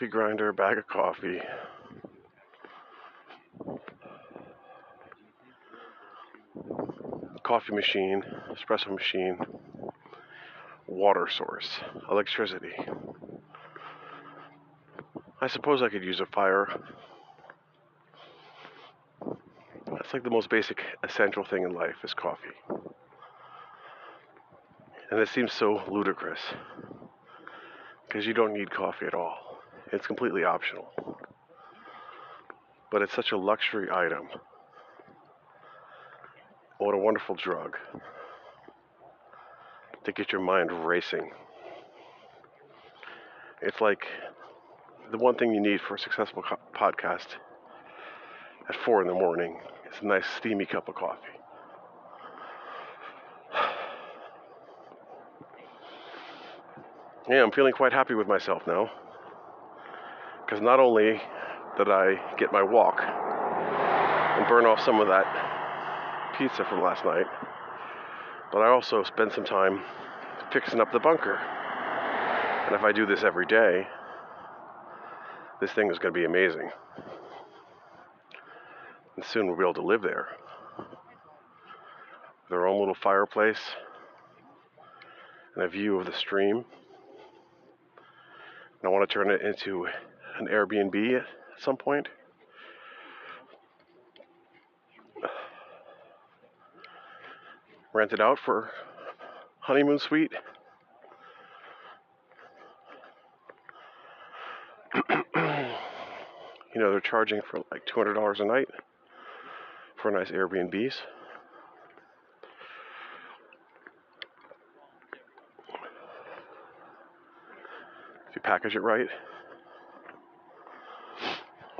Coffee grinder, bag of coffee. Coffee machine, espresso machine, water source, electricity. I suppose I could use a fire. That's like the most basic, essential thing in life is coffee. And it seems so ludicrous because you don't need coffee at all. It's completely optional. But it's such a luxury item. What a wonderful drug to get your mind racing. It's like the one thing you need for a successful co- podcast at four in the morning is a nice steamy cup of coffee. Yeah, I'm feeling quite happy with myself now. Because not only did I get my walk and burn off some of that pizza from last night. But I also spend some time fixing up the bunker. And if I do this every day, this thing is going to be amazing. And soon we'll be able to live there. Their own little fireplace and a view of the stream. And I want to turn it into an Airbnb at some point. Rent it out for honeymoon suite. you know, they're charging for like $200 a night for nice Airbnbs. If you package it right.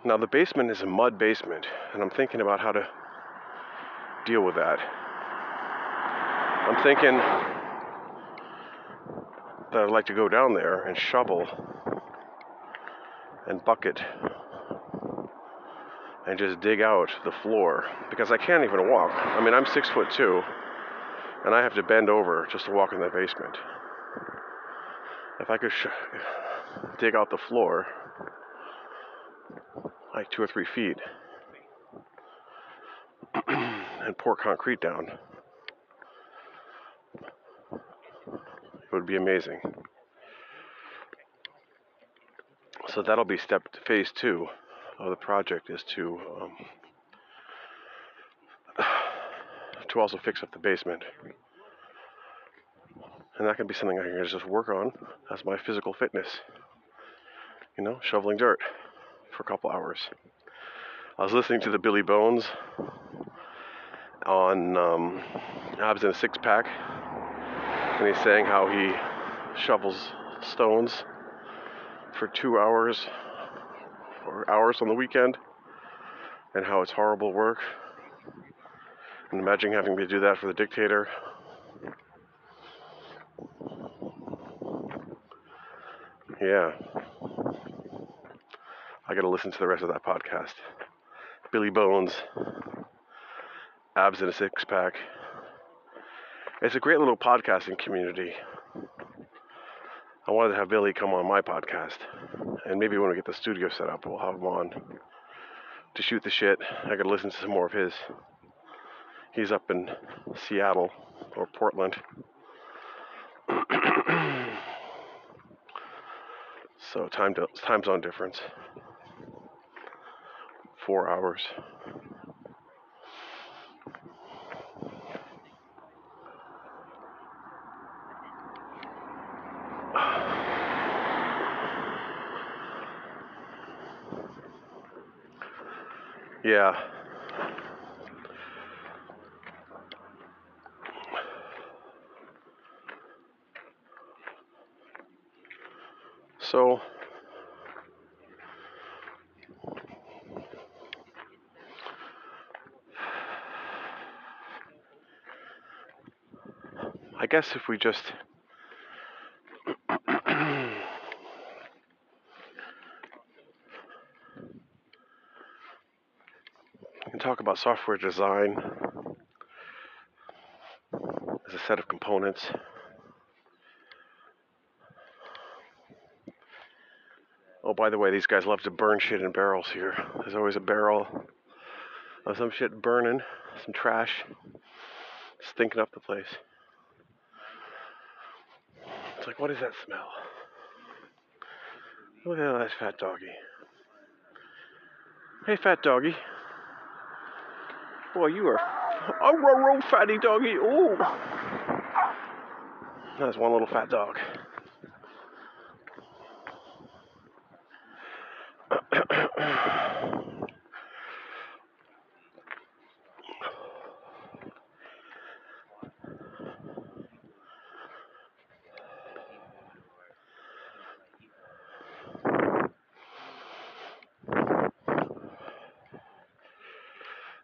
Now, the basement is a mud basement, and I'm thinking about how to deal with that. I'm thinking that I'd like to go down there and shovel and bucket and just dig out the floor because I can't even walk. I mean, I'm six foot two and I have to bend over just to walk in the basement. If I could sh- dig out the floor like two or three feet and pour concrete down, it would be amazing. So that'll be step phase two of the project is to um, to also fix up the basement, and that can be something I can just work on as my physical fitness. You know, shoveling dirt for a couple hours. I was listening to the Billy Bones on um, Abs in a Six Pack, and he's saying how he shovels stones for two hours or hours on the weekend and how it's horrible work. And imagine having to do that for the dictator. Yeah. I gotta listen to the rest of that podcast. Billy Bones, Abs in a Six Pack. It's a great little podcasting community. I wanted to have Billy come on my podcast. And maybe when we get the studio set up, we'll have him on to shoot the shit. I gotta listen to some more of his. He's up in Seattle or Portland. so time to, time zone difference. Four hours. Yeah. So I guess if we just we can talk about software design as a set of components. Oh, by the way, these guys love to burn shit in barrels here. There's always a barrel of some shit burning, some trash, stinking up the place. What is that smell? Look at that fat doggy. Hey, fat doggy. Boy, you are. Oh, row, fatty doggy. Oh. That's one little fat dog.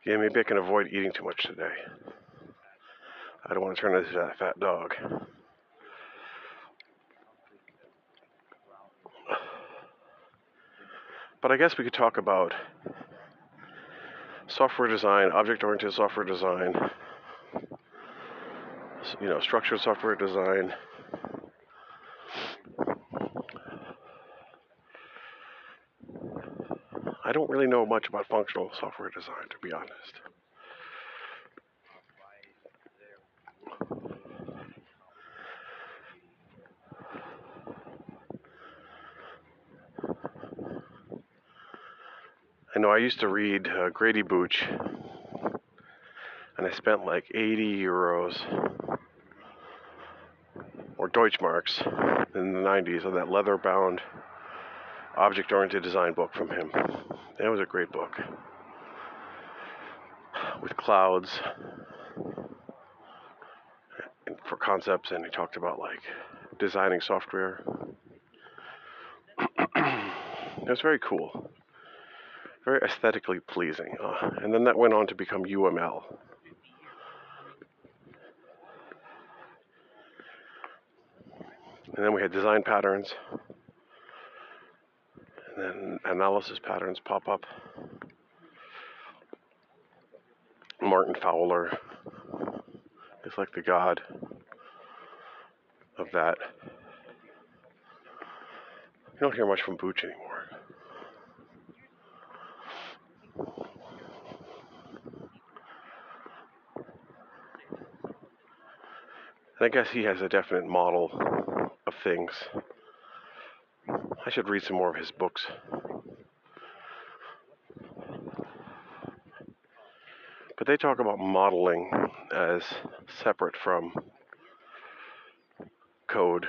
Yeah, maybe I can avoid eating too much today. I don't want to turn into that fat dog. But I guess we could talk about software design, object-oriented software design, you know, structured software design. I don't really know much about functional software design, to be honest. I know I used to read uh, Grady Booch, and I spent like 80 euros or Deutschmarks in the 90s on that leather bound object oriented design book from him. That was a great book with clouds for concepts, and he talked about like designing software. it was very cool very aesthetically pleasing. Uh, and then that went on to become UML. And then we had design patterns. Analysis patterns pop up. Martin Fowler is like the god of that. You don't hear much from Booch anymore. And I guess he has a definite model of things. I should read some more of his books. But they talk about modeling as separate from code,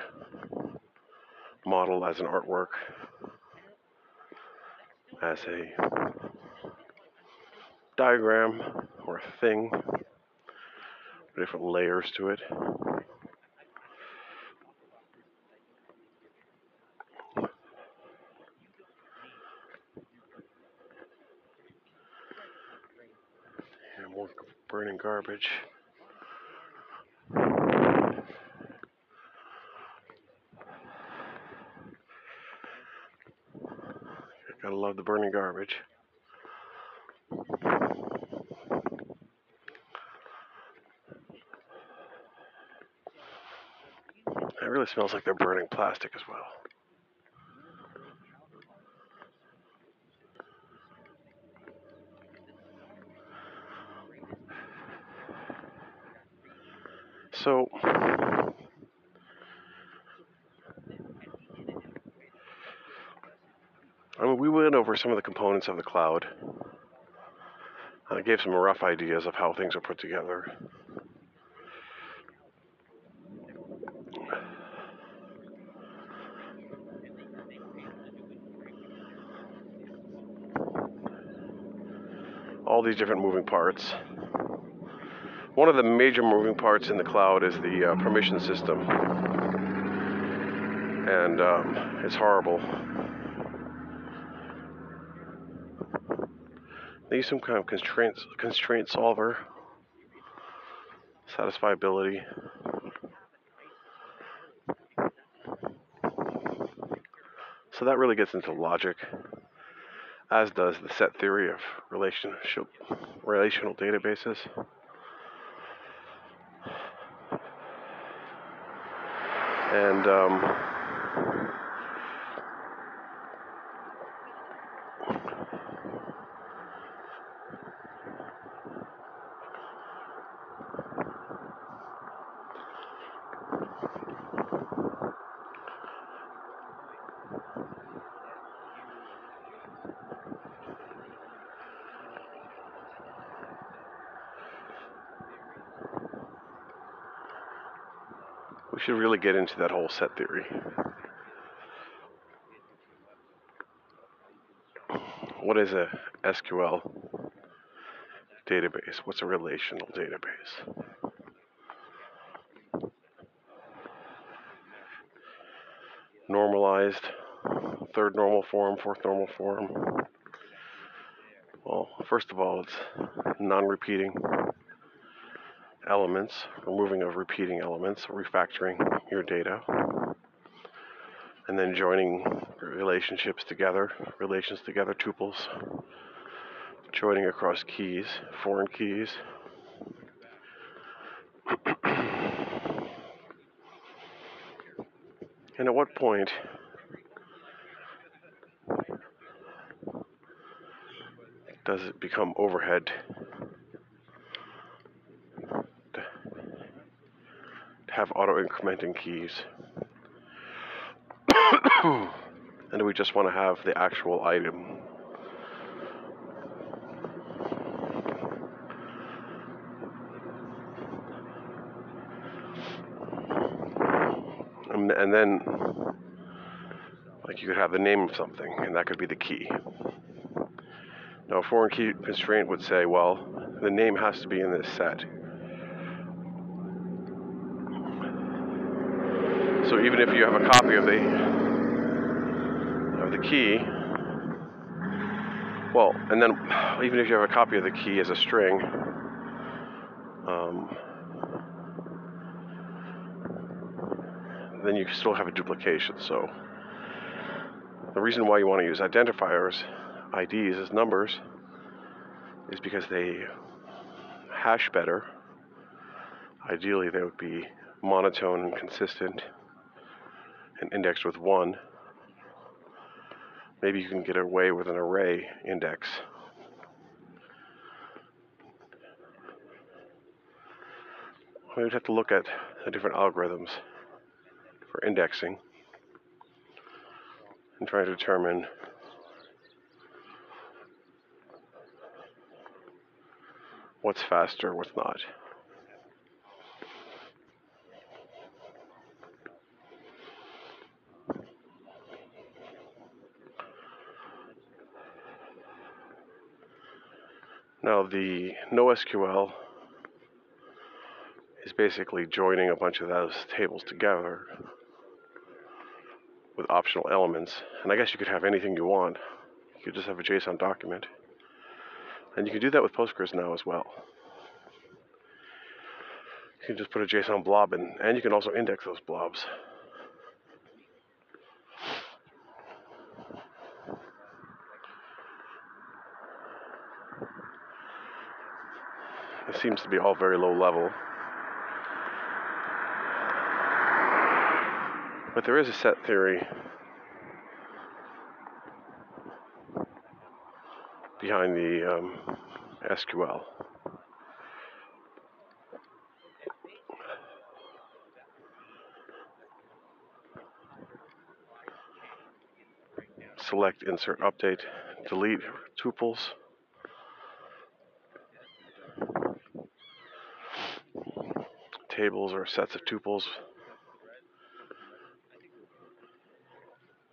model as an artwork, as a diagram or a thing, different layers to it. more burning garbage. Gotta love the burning garbage. It really smells like they're burning plastic as well. So, I mean, we went over some of the components of the cloud. I gave some rough ideas of how things are put together. All these different moving parts. One of the major moving parts in the cloud is the uh, permission system, and um, it's horrible. They use some kind of constraint constraint solver, satisfiability. So that really gets into logic, as does the set theory of relationship relational databases. and um, should really get into that whole set theory. What is a SQL database? What's a relational database? Normalized, third normal form, fourth normal form. Well, first of all, it's non repeating elements, removing of repeating elements, refactoring your data, and then joining relationships together, relations together, tuples joining across keys, foreign keys. and at what point does it become overhead to have auto incrementing keys? and we just want to have the actual item? And, and then, like, you could have the name of something, and that could be the key. Now, a foreign key constraint would say, well, the name has to be in this set. So even if you have a copy of the of the key, well, and then even if you have a copy of the key as a string, um, then you still have a duplication. So the reason why you want to use identifiers, IDs as numbers, is because they hash better. Ideally, they would be monotone and consistent and indexed with 1, maybe you can get away with an array index. We would have to look at the different algorithms for indexing and try to determine what's faster, what's not. Now, the NoSQL is basically joining a bunch of those tables together with optional elements. And I guess you could have anything you want. You could just have a JSON document. And you can do that with Postgres now as well. You can just put a JSON blob in, and you can also index those blobs. It seems to be all very low level. But there is a set theory behind the um, SQL. Select, insert, update, delete tuples. Tables or sets of tuples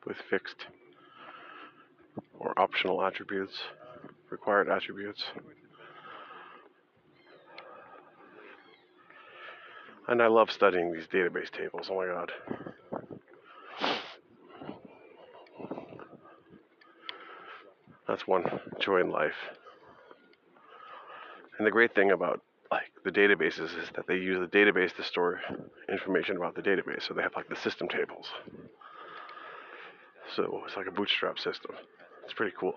with fixed or optional attributes, required attributes. And I love studying these database tables, oh my god. That's one joy in life. And the great thing about like the databases is that they use the database to store information about the database. So they have like the system tables. So it's like a bootstrap system. It's pretty cool.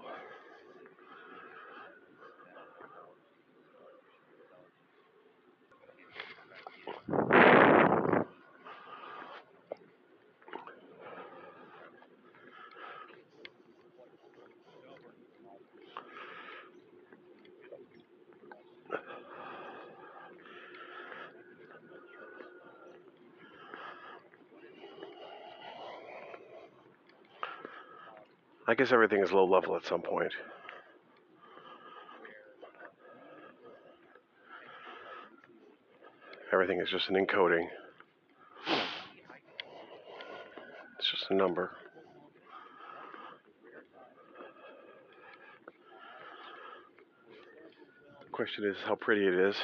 Guess everything is low level at some point. Everything is just an encoding. It's just a number. The question is how pretty it is.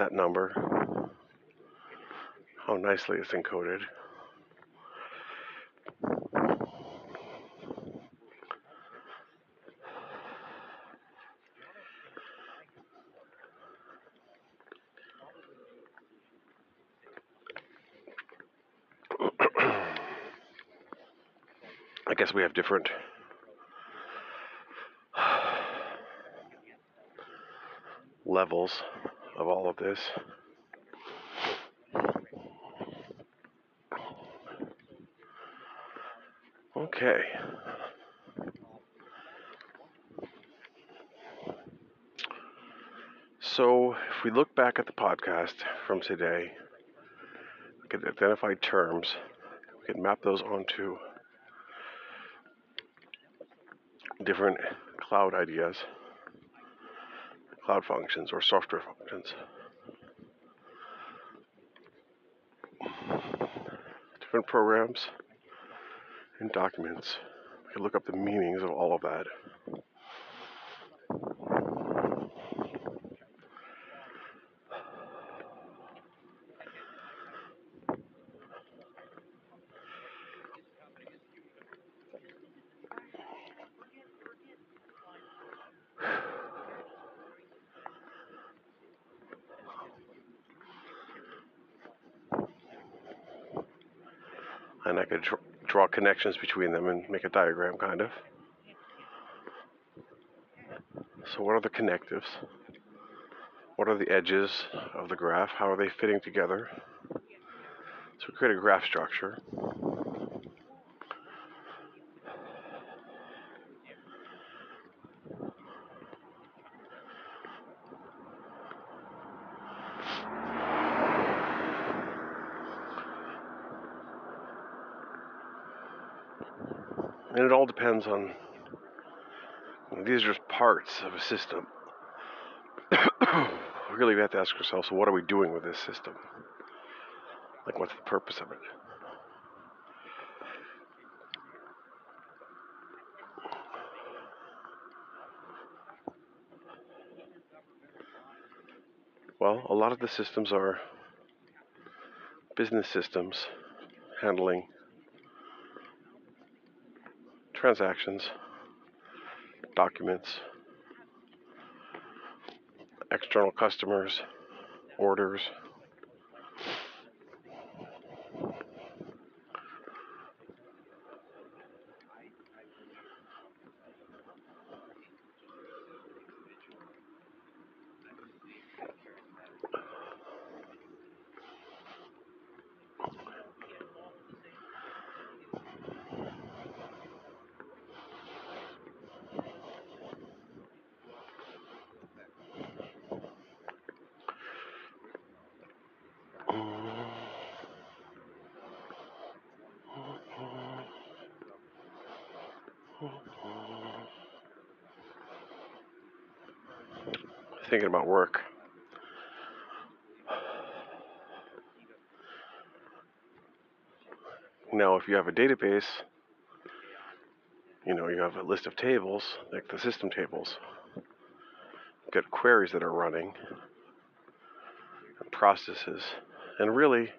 That number. How nicely it's encoded. I guess we have different levels of all of this. Okay. So, if we look back at the podcast from today, we can identify terms, we can map those onto different cloud ideas, cloud functions, or software functions. Different programs and documents. We can look up the meanings of all of that. And I could dr- draw connections between them and make a diagram kind of. So what are the connectives? What are the edges of the graph? How are they fitting together? So create a graph structure. Depends on, these are just parts of a system. really, we have to ask ourselves, so what are we doing with this system? Like, what's the purpose of it? Well, a lot of the systems are business systems handling transactions, documents, external customers, orders. Thinking about work. Now, if you have a database, you know, you have a list of tables, like the system tables. You've got queries that are running, and processes, and really,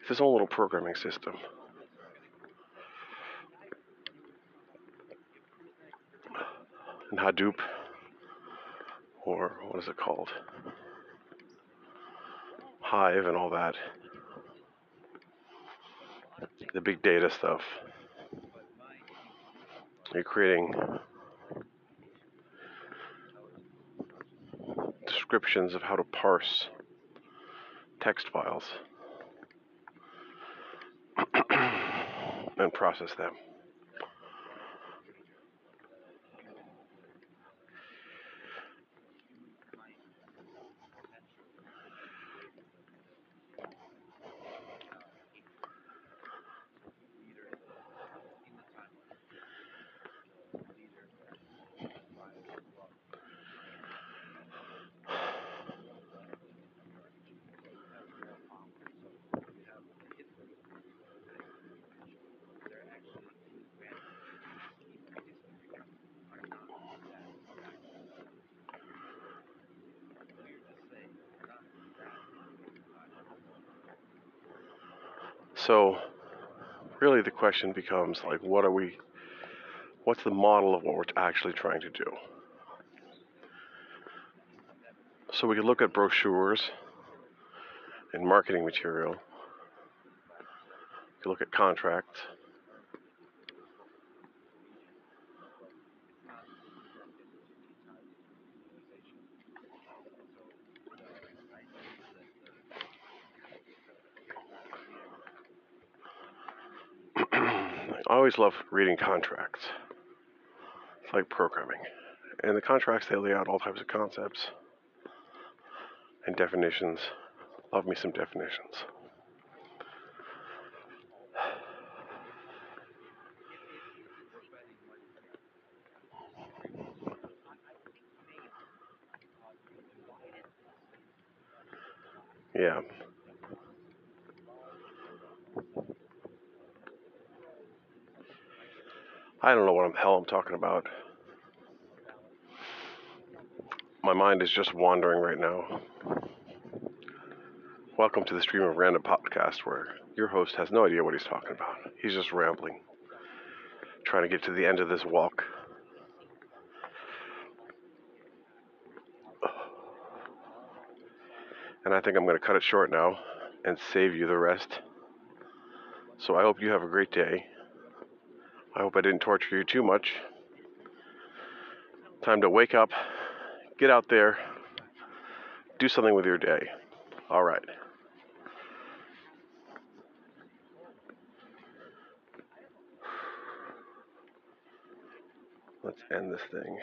it's its own little programming system. And Hadoop, or what is it called? Hive and all that. The big data stuff. You're creating descriptions of how to parse text files and process them. So, really, the question becomes like, what are we, what's the model of what we're actually trying to do? So, we can look at brochures and marketing material, we can look at contracts. I always love reading contracts. It's like programming. And the contracts, they lay out all types of concepts and definitions. Love me some definitions. Yeah. I don't know what the hell I'm talking about. My mind is just wandering right now. Welcome to the Stream of Random podcast where your host has no idea what he's talking about. He's just rambling, trying to get to the end of this walk. And I think I'm going to cut it short now and save you the rest. So I hope you have a great day. I hope I didn't torture you too much. Time to wake up, get out there, do something with your day. All right. Let's end this thing.